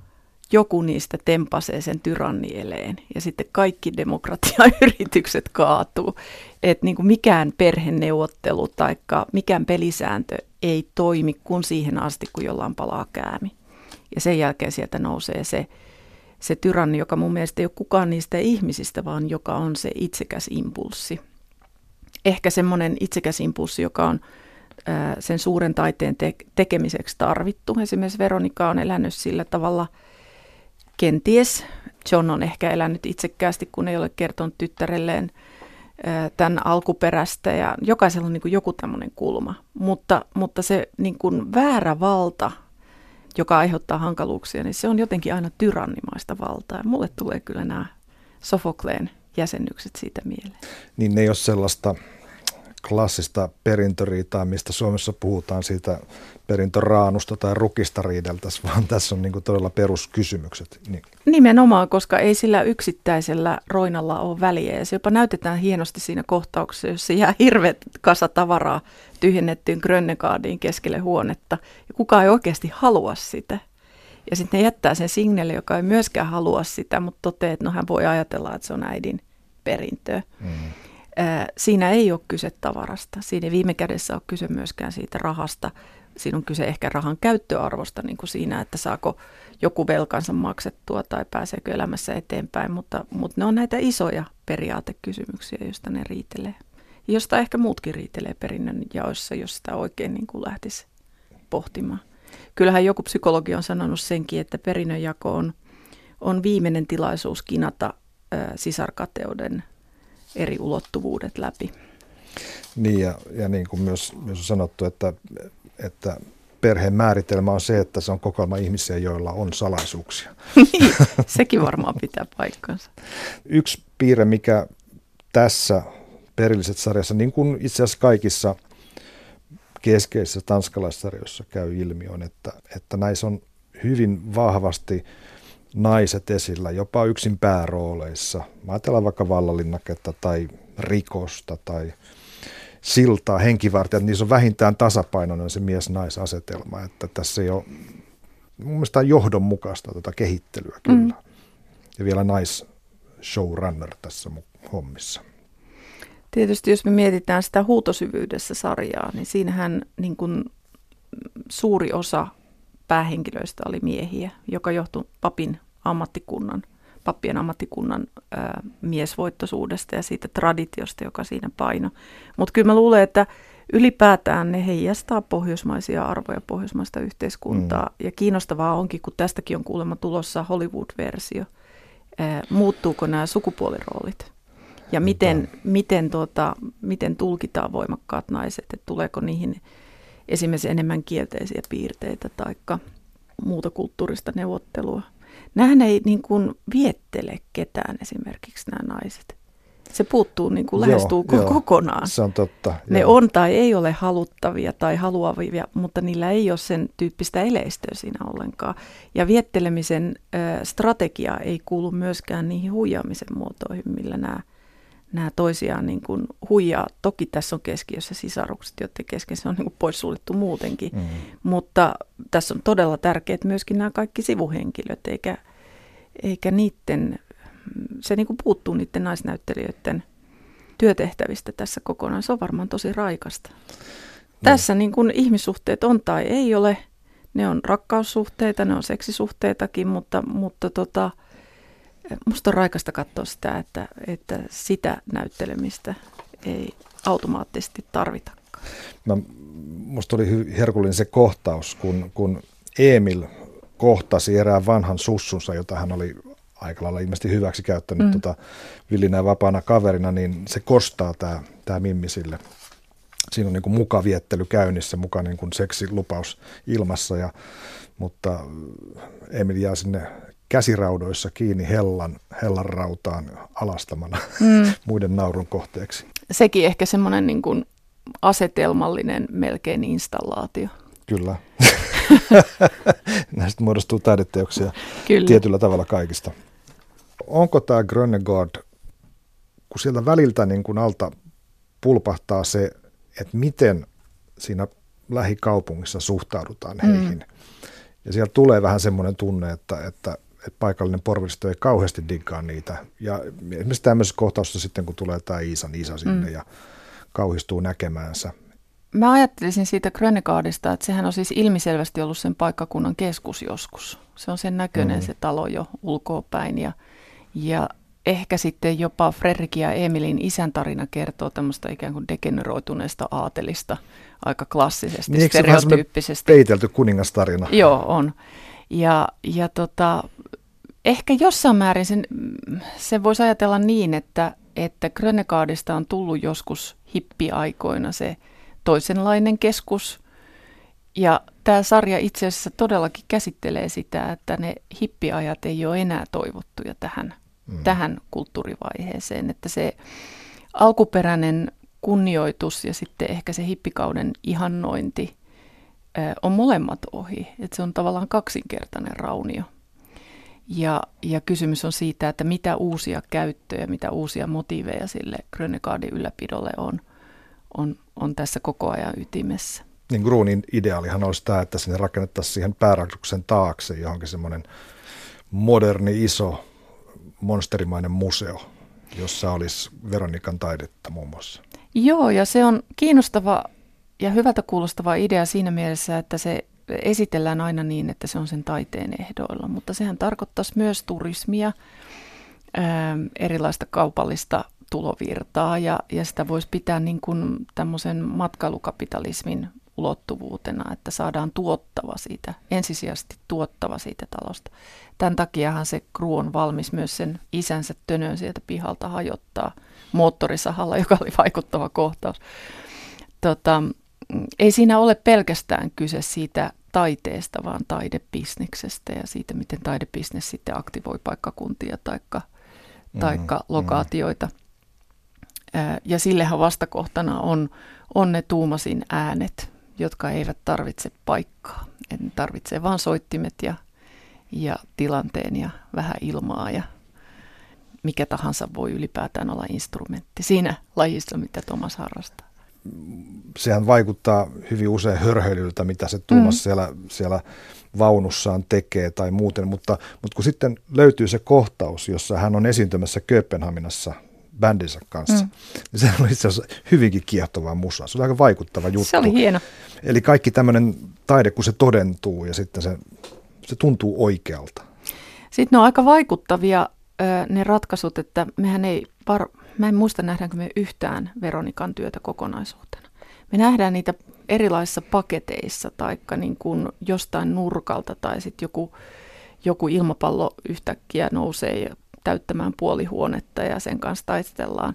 Speaker 2: joku niistä tempasee sen tyrannieleen ja sitten kaikki demokratiayritykset kaatuu. Että niin mikään perheneuvottelu tai mikään pelisääntö ei toimi kuin siihen asti, kun jollain palaa käämi. Ja sen jälkeen sieltä nousee se, se tyranni, joka mun mielestä ei ole kukaan niistä ihmisistä, vaan joka on se itsekäs impulssi. Ehkä semmoinen itsekäs impulssi, joka on sen suuren taiteen te- tekemiseksi tarvittu. Esimerkiksi Veronika on elänyt sillä tavalla kenties. John on ehkä elänyt itsekkäästi, kun ei ole kertonut tyttärelleen tämän alkuperästä ja jokaisella on niin joku tämmöinen kulma. Mutta, mutta se niin kuin väärä valta, joka aiheuttaa hankaluuksia, niin se on jotenkin aina tyrannimaista valtaa. Ja mulle tulee kyllä nämä Sofokleen jäsennykset siitä mieleen.
Speaker 1: Niin ne ei ole sellaista klassista perintöriitaa, mistä Suomessa puhutaan siitä perintöraanusta tai rukista riideltäisiin, vaan tässä on niin kuin todella peruskysymykset. Niin.
Speaker 2: Nimenomaan, koska ei sillä yksittäisellä roinalla ole väliä. Ja se jopa näytetään hienosti siinä kohtauksessa, jossa jää hirveät kasa tavaraa tyhjennettyyn Grönnegaardiin keskelle huonetta. Ja kukaan ei oikeasti halua sitä. Ja sitten ne jättää sen signelle, joka ei myöskään halua sitä, mutta toteaa, että no hän voi ajatella, että se on äidin perintöä. Mm. Siinä ei ole kyse tavarasta. Siinä ei viime kädessä ole kyse myöskään siitä rahasta. Siinä on kyse ehkä rahan käyttöarvosta niin kuin siinä, että saako joku velkansa maksettua tai pääseekö elämässä eteenpäin. Mutta, mutta ne on näitä isoja periaatekysymyksiä, joista ne riitelee. Josta ehkä muutkin riitelee perinnön jaoissa, jos sitä oikein niin kuin lähtisi pohtimaan. Kyllähän joku psykologi on sanonut senkin, että perinnönjako on, on viimeinen tilaisuus kinata sisarkateuden eri ulottuvuudet läpi.
Speaker 1: Niin ja, ja niin kuin myös, myös on sanottu, että, että perheen määritelmä on se, että se on kokoelma ihmisiä, joilla on salaisuuksia.
Speaker 2: Niin, sekin varmaan pitää paikkansa.
Speaker 1: Yksi piirre, mikä tässä perilliset sarjassa, niin kuin itse asiassa kaikissa keskeisissä tanskalaissarjoissa käy ilmi, on, että, että näissä on hyvin vahvasti naiset esillä, jopa yksin päärooleissa. Mä ajatellaan vaikka vallalinnaketta tai rikosta tai siltaa, henkivartijat, niissä on vähintään tasapainoinen se mies-naisasetelma, että tässä ei ole, mun mielestä on johdonmukaista tätä kehittelyä kyllä. Mm. Ja vielä nais showrunner tässä hommissa.
Speaker 2: Tietysti jos me mietitään sitä huutosyvyydessä sarjaa, niin siinähän niin kuin suuri osa päähenkilöistä oli miehiä, joka johtui papin ammattikunnan, pappien ammattikunnan ää, miesvoittoisuudesta ja siitä traditiosta, joka siinä paino. Mutta kyllä mä luulen, että ylipäätään ne heijastaa pohjoismaisia arvoja, pohjoismaista yhteiskuntaa. Mm. Ja kiinnostavaa onkin, kun tästäkin on kuulemma tulossa Hollywood-versio. Ää, muuttuuko nämä sukupuoliroolit? Ja miten, miten, tuota, miten tulkitaan voimakkaat naiset, että tuleeko niihin esimerkiksi enemmän kielteisiä piirteitä tai muuta kulttuurista neuvottelua. Nämähän ei niin kuin viettele ketään esimerkiksi nämä naiset. Se puuttuu niin kuin lähestuu joo, kokonaan.
Speaker 1: Se on totta.
Speaker 2: Ne joo. on tai ei ole haluttavia tai haluavia, mutta niillä ei ole sen tyyppistä eleistöä siinä ollenkaan. Ja viettelemisen ö, strategia ei kuulu myöskään niihin huijaamisen muotoihin, millä nämä nämä toisiaan niin kuin huijaa. Toki tässä on keskiössä sisarukset, joiden kesken se on niin kuin poissuljettu muutenkin. Mm. Mutta tässä on todella tärkeät myöskin nämä kaikki sivuhenkilöt, eikä, eikä niiden, se niin kuin puuttuu niiden naisnäyttelijöiden työtehtävistä tässä kokonaan. Se on varmaan tosi raikasta. Mm. Tässä niin kuin ihmissuhteet on tai ei ole. Ne on rakkaussuhteita, ne on seksisuhteitakin, mutta, mutta tota, musta on raikasta katsoa sitä, että, että sitä näyttelemistä ei automaattisesti tarvitakaan.
Speaker 1: Mä, musta oli herkullinen se kohtaus, kun, kun Emil kohtasi erään vanhan sussunsa, jota hän oli aika lailla ilmeisesti hyväksi käyttänyt mm. tota, villinä ja vapaana kaverina, niin se kostaa tämä tää Mimmi sille. Siinä on niin kuin muka viettely käynnissä, muka niin kuin seksilupaus ilmassa, ja, mutta Emil jää sinne käsiraudoissa kiinni hellan, hellan rautaan alastamana mm. muiden naurun kohteeksi.
Speaker 2: Sekin ehkä semmoinen niin kuin asetelmallinen melkein installaatio.
Speaker 1: Kyllä. Näistä muodostuu taideteoksia Kyllä. tietyllä tavalla kaikista. Onko tämä Grönegård, kun sieltä väliltä niin kuin alta pulpahtaa se, että miten siinä lähikaupungissa suhtaudutaan heihin. Mm. Ja sieltä tulee vähän semmoinen tunne, että, että että paikallinen porvaristo ei kauheasti diggaa niitä. Ja esimerkiksi tämmöisessä kohtauksessa sitten, kun tulee tämä Iisan isä sinne mm. ja kauhistuu näkemäänsä.
Speaker 2: Mä ajattelisin siitä Grönegaardista, että sehän on siis ilmiselvästi ollut sen paikkakunnan keskus joskus. Se on sen näköinen mm. se talo jo ulkoapäin ja, ja ehkä sitten jopa Fredrik ja Emilin isän tarina kertoo tämmöistä ikään kuin degeneroituneesta aatelista aika klassisesti, niin, stereotyyppisesti.
Speaker 1: peitelty kuningastarina.
Speaker 2: Joo, on. Ja, ja tota, ehkä jossain määrin sen, sen voisi ajatella niin, että, että Grönnegaardista on tullut joskus hippiaikoina se toisenlainen keskus. Ja tämä sarja itse asiassa todellakin käsittelee sitä, että ne hippiajat ei ole enää toivottuja tähän, mm. tähän kulttuurivaiheeseen. Että se alkuperäinen kunnioitus ja sitten ehkä se hippikauden ihannointi on molemmat ohi. Että se on tavallaan kaksinkertainen raunio. Ja, ja kysymys on siitä, että mitä uusia käyttöjä, mitä uusia motiiveja sille Grönegardin ylläpidolle on, on, on tässä koko ajan ytimessä.
Speaker 1: Niin Gruunin ideaalihan olisi tämä, että sinne rakennettaisiin siihen päärakennuksen taakse johonkin semmoinen moderni, iso, monsterimainen museo, jossa olisi Veronikan taidetta muun muassa.
Speaker 2: Joo, ja se on kiinnostava ja hyvältä kuulostava idea siinä mielessä, että se esitellään aina niin, että se on sen taiteen ehdoilla, mutta sehän tarkoittaisi myös turismia, ää, erilaista kaupallista tulovirtaa ja, ja sitä voisi pitää niin kuin tämmöisen matkailukapitalismin ulottuvuutena, että saadaan tuottava siitä, ensisijaisesti tuottava siitä talosta. Tämän takiahan se Kru on valmis myös sen isänsä tönön sieltä pihalta hajottaa moottorisahalla, joka oli vaikuttava kohtaus. Tota, ei siinä ole pelkästään kyse siitä taiteesta, vaan taidebisneksestä ja siitä, miten taidebisnes sitten aktivoi paikkakuntia tai taikka mm, lokaatioita. Mm. Ja sillehän vastakohtana on, on ne tuumasin äänet, jotka eivät tarvitse paikkaa. En tarvitsee vain soittimet ja, ja tilanteen ja vähän ilmaa ja mikä tahansa voi ylipäätään olla instrumentti siinä lajissa, mitä Thomas harrastaa
Speaker 1: sehän vaikuttaa hyvin usein hörhöilyltä, mitä se Tuomas mm. siellä, siellä vaunussaan tekee tai muuten, mutta, mutta kun sitten löytyy se kohtaus, jossa hän on esiintymässä Kööpenhaminassa bändinsä kanssa, mm. niin se oli itse asiassa hyvinkin kiehtovaa musaa. Se oli aika vaikuttava juttu.
Speaker 2: Se oli hieno.
Speaker 1: Eli kaikki tämmöinen taide, kun se todentuu ja sitten se, se tuntuu oikealta.
Speaker 2: Sitten ne on aika vaikuttavia ne ratkaisut, että mehän ei var, Mä en muista nähdäänkö me yhtään Veronikan työtä kokonaisuutena. Me nähdään niitä erilaisissa paketeissa, taikka niin kuin jostain nurkalta, tai sitten joku, joku ilmapallo yhtäkkiä nousee täyttämään puolihuonetta ja sen kanssa taistellaan.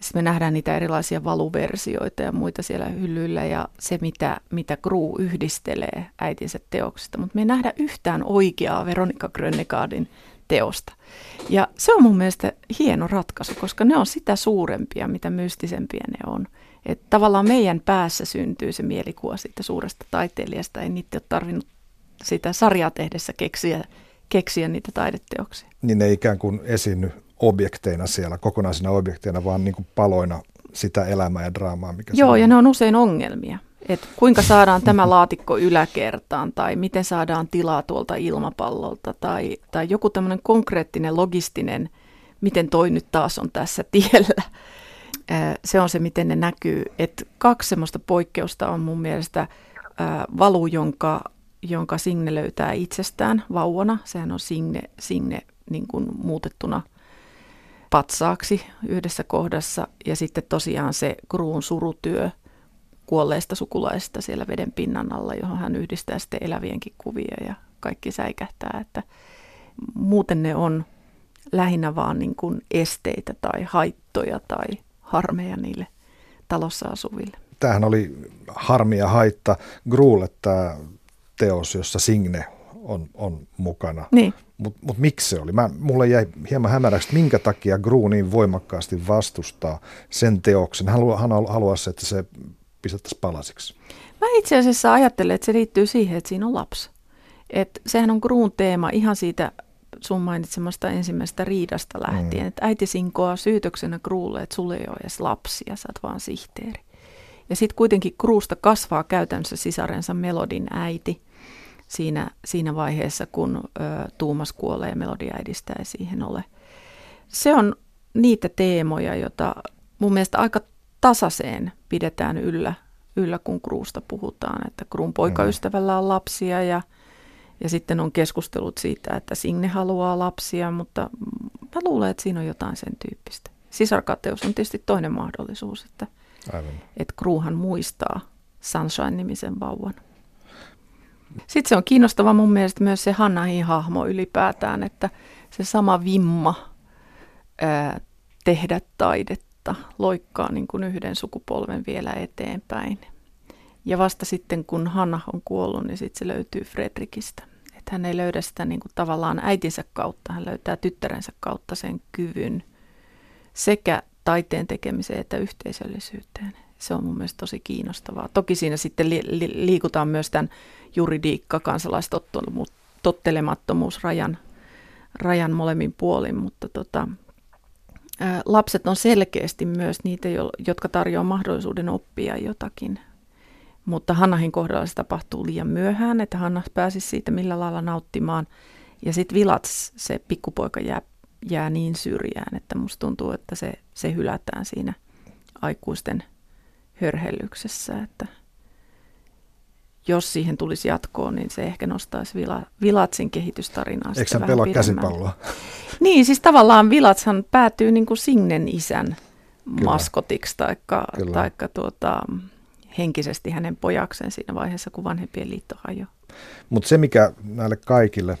Speaker 2: Sitten me nähdään niitä erilaisia valuversioita ja muita siellä hyllyillä ja se, mitä, mitä Gru yhdistelee äitinsä teoksista. Mutta me ei nähdä yhtään oikeaa Veronika Grönnegardin teosta. Ja se on mun mielestä hieno ratkaisu, koska ne on sitä suurempia, mitä mystisempiä ne on. Että tavallaan meidän päässä syntyy se mielikuva siitä suuresta taiteilijasta. Ei niitä ole tarvinnut sitä sarjaa tehdessä keksiä, keksiä niitä taideteoksia.
Speaker 1: Niin ne ikään kuin esiinny objekteina siellä, kokonaisina objekteina, vaan niin kuin paloina sitä elämää ja draamaa, mikä
Speaker 2: Joo, ja ne on usein ongelmia että kuinka saadaan tämä laatikko yläkertaan tai miten saadaan tilaa tuolta ilmapallolta tai, tai joku tämmöinen konkreettinen logistinen, miten toi nyt taas on tässä tiellä. Se on se, miten ne näkyy. Et kaksi semmoista poikkeusta on mun mielestä valu, jonka, jonka Signe löytää itsestään vauvana. Sehän on Signe, Signe niin kuin muutettuna patsaaksi yhdessä kohdassa. Ja sitten tosiaan se kruun surutyö – kuolleista sukulaista siellä veden pinnan alla, johon hän yhdistää sitten elävienkin kuvia ja kaikki säikähtää, että muuten ne on lähinnä vaan niin kuin esteitä tai haittoja tai harmeja niille talossa asuville.
Speaker 1: Tämähän oli harmi ja haitta Gruulle tämä teos, jossa Signe on, on mukana.
Speaker 2: Niin.
Speaker 1: Mutta mut miksi se oli? Mä, mulle jäi hieman hämäräksi, minkä takia Gru niin voimakkaasti vastustaa sen teoksen. Hän, haluaa, hän haluaisi, että se pistettäisiin palasiksi?
Speaker 2: Mä itse asiassa ajattelen, että se liittyy siihen, että siinä on lapsi. Et sehän on Kruun teema ihan siitä sun mainitsemasta ensimmäisestä riidasta lähtien, mm. että äiti sinkoaa syytöksenä Kruulle, että sulle ei ole edes lapsia, sä oot vaan sihteeri. Ja sitten kuitenkin Kruusta kasvaa käytännössä sisarensa Melodin äiti siinä, siinä vaiheessa, kun ö, Tuumas kuolee ja Melodiäidistä ei siihen ole. Se on niitä teemoja, joita mun mielestä aika tasaiseen pidetään yllä, yllä kun Kruusta puhutaan, että Kruun poikaystävällä on lapsia ja, Ja sitten on keskustelut siitä, että Signe haluaa lapsia, mutta mä luulen, että siinä on jotain sen tyyppistä. Sisarkateus on tietysti toinen mahdollisuus, että, Aivan. että Kruuhan muistaa Sunshine-nimisen vauvan. Sitten se on kiinnostava mun mielestä myös se Hannahin hahmo ylipäätään, että se sama vimma ää, tehdä taidetta loikkaa niin kuin yhden sukupolven vielä eteenpäin. Ja vasta sitten, kun Hanna on kuollut, niin sitten se löytyy Fredrikistä. Että hän ei löydä sitä niin kuin tavallaan äitinsä kautta, hän löytää tyttärensä kautta sen kyvyn sekä taiteen tekemiseen että yhteisöllisyyteen. Se on mun mielestä tosi kiinnostavaa. Toki siinä sitten li- li- liikutaan myös tämän juridiikka, kansalaistottelemattomuus rajan, rajan molemmin puolin, mutta tota, lapset on selkeästi myös niitä, jotka tarjoavat mahdollisuuden oppia jotakin mutta Hannahin kohdalla se tapahtuu liian myöhään, että Hanna pääsisi siitä millä lailla nauttimaan. Ja sitten Vilats, se pikkupoika jää, jää niin syrjään, että musta tuntuu, että se, se hylätään siinä aikuisten hörhellyksessä, että jos siihen tulisi jatkoa, niin se ehkä nostaisi Vila, Vilatsin kehitystarinaa.
Speaker 3: Eikö hän pelaa käsipalloa?
Speaker 2: Niin, siis tavallaan Vilatshan päätyy niin kuin Signen isän Kyllä. maskotiksi, taikka, taikka tuota, henkisesti hänen pojaksen siinä vaiheessa, kun vanhempien liitto hajoaa.
Speaker 3: Mutta se, mikä näille kaikille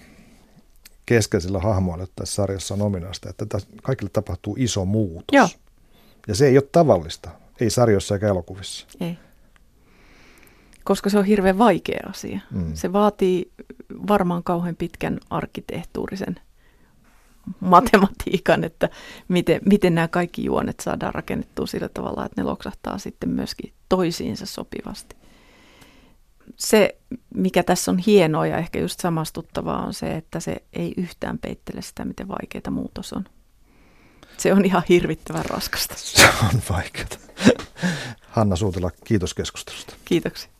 Speaker 3: keskeisillä hahmoille tässä sarjassa on ominaista, että kaikille tapahtuu iso muutos.
Speaker 2: Joo.
Speaker 3: Ja se ei ole tavallista, ei sarjoissa eikä elokuvissa.
Speaker 2: Ei. Koska se on hirveän vaikea asia. Mm. Se vaatii varmaan kauhean pitkän arkkitehtuurisen matematiikan, että miten, miten nämä kaikki juonet saadaan rakennettua sillä tavalla, että ne loksahtaa sitten myöskin toisiinsa sopivasti. Se, mikä tässä on hienoa ja ehkä just samastuttavaa, on se, että se ei yhtään peittele sitä, miten vaikeaa muutos on. Se on ihan hirvittävän raskasta.
Speaker 3: Se on vaikeaa. Hanna Suutila, kiitos keskustelusta.
Speaker 2: Kiitoksia.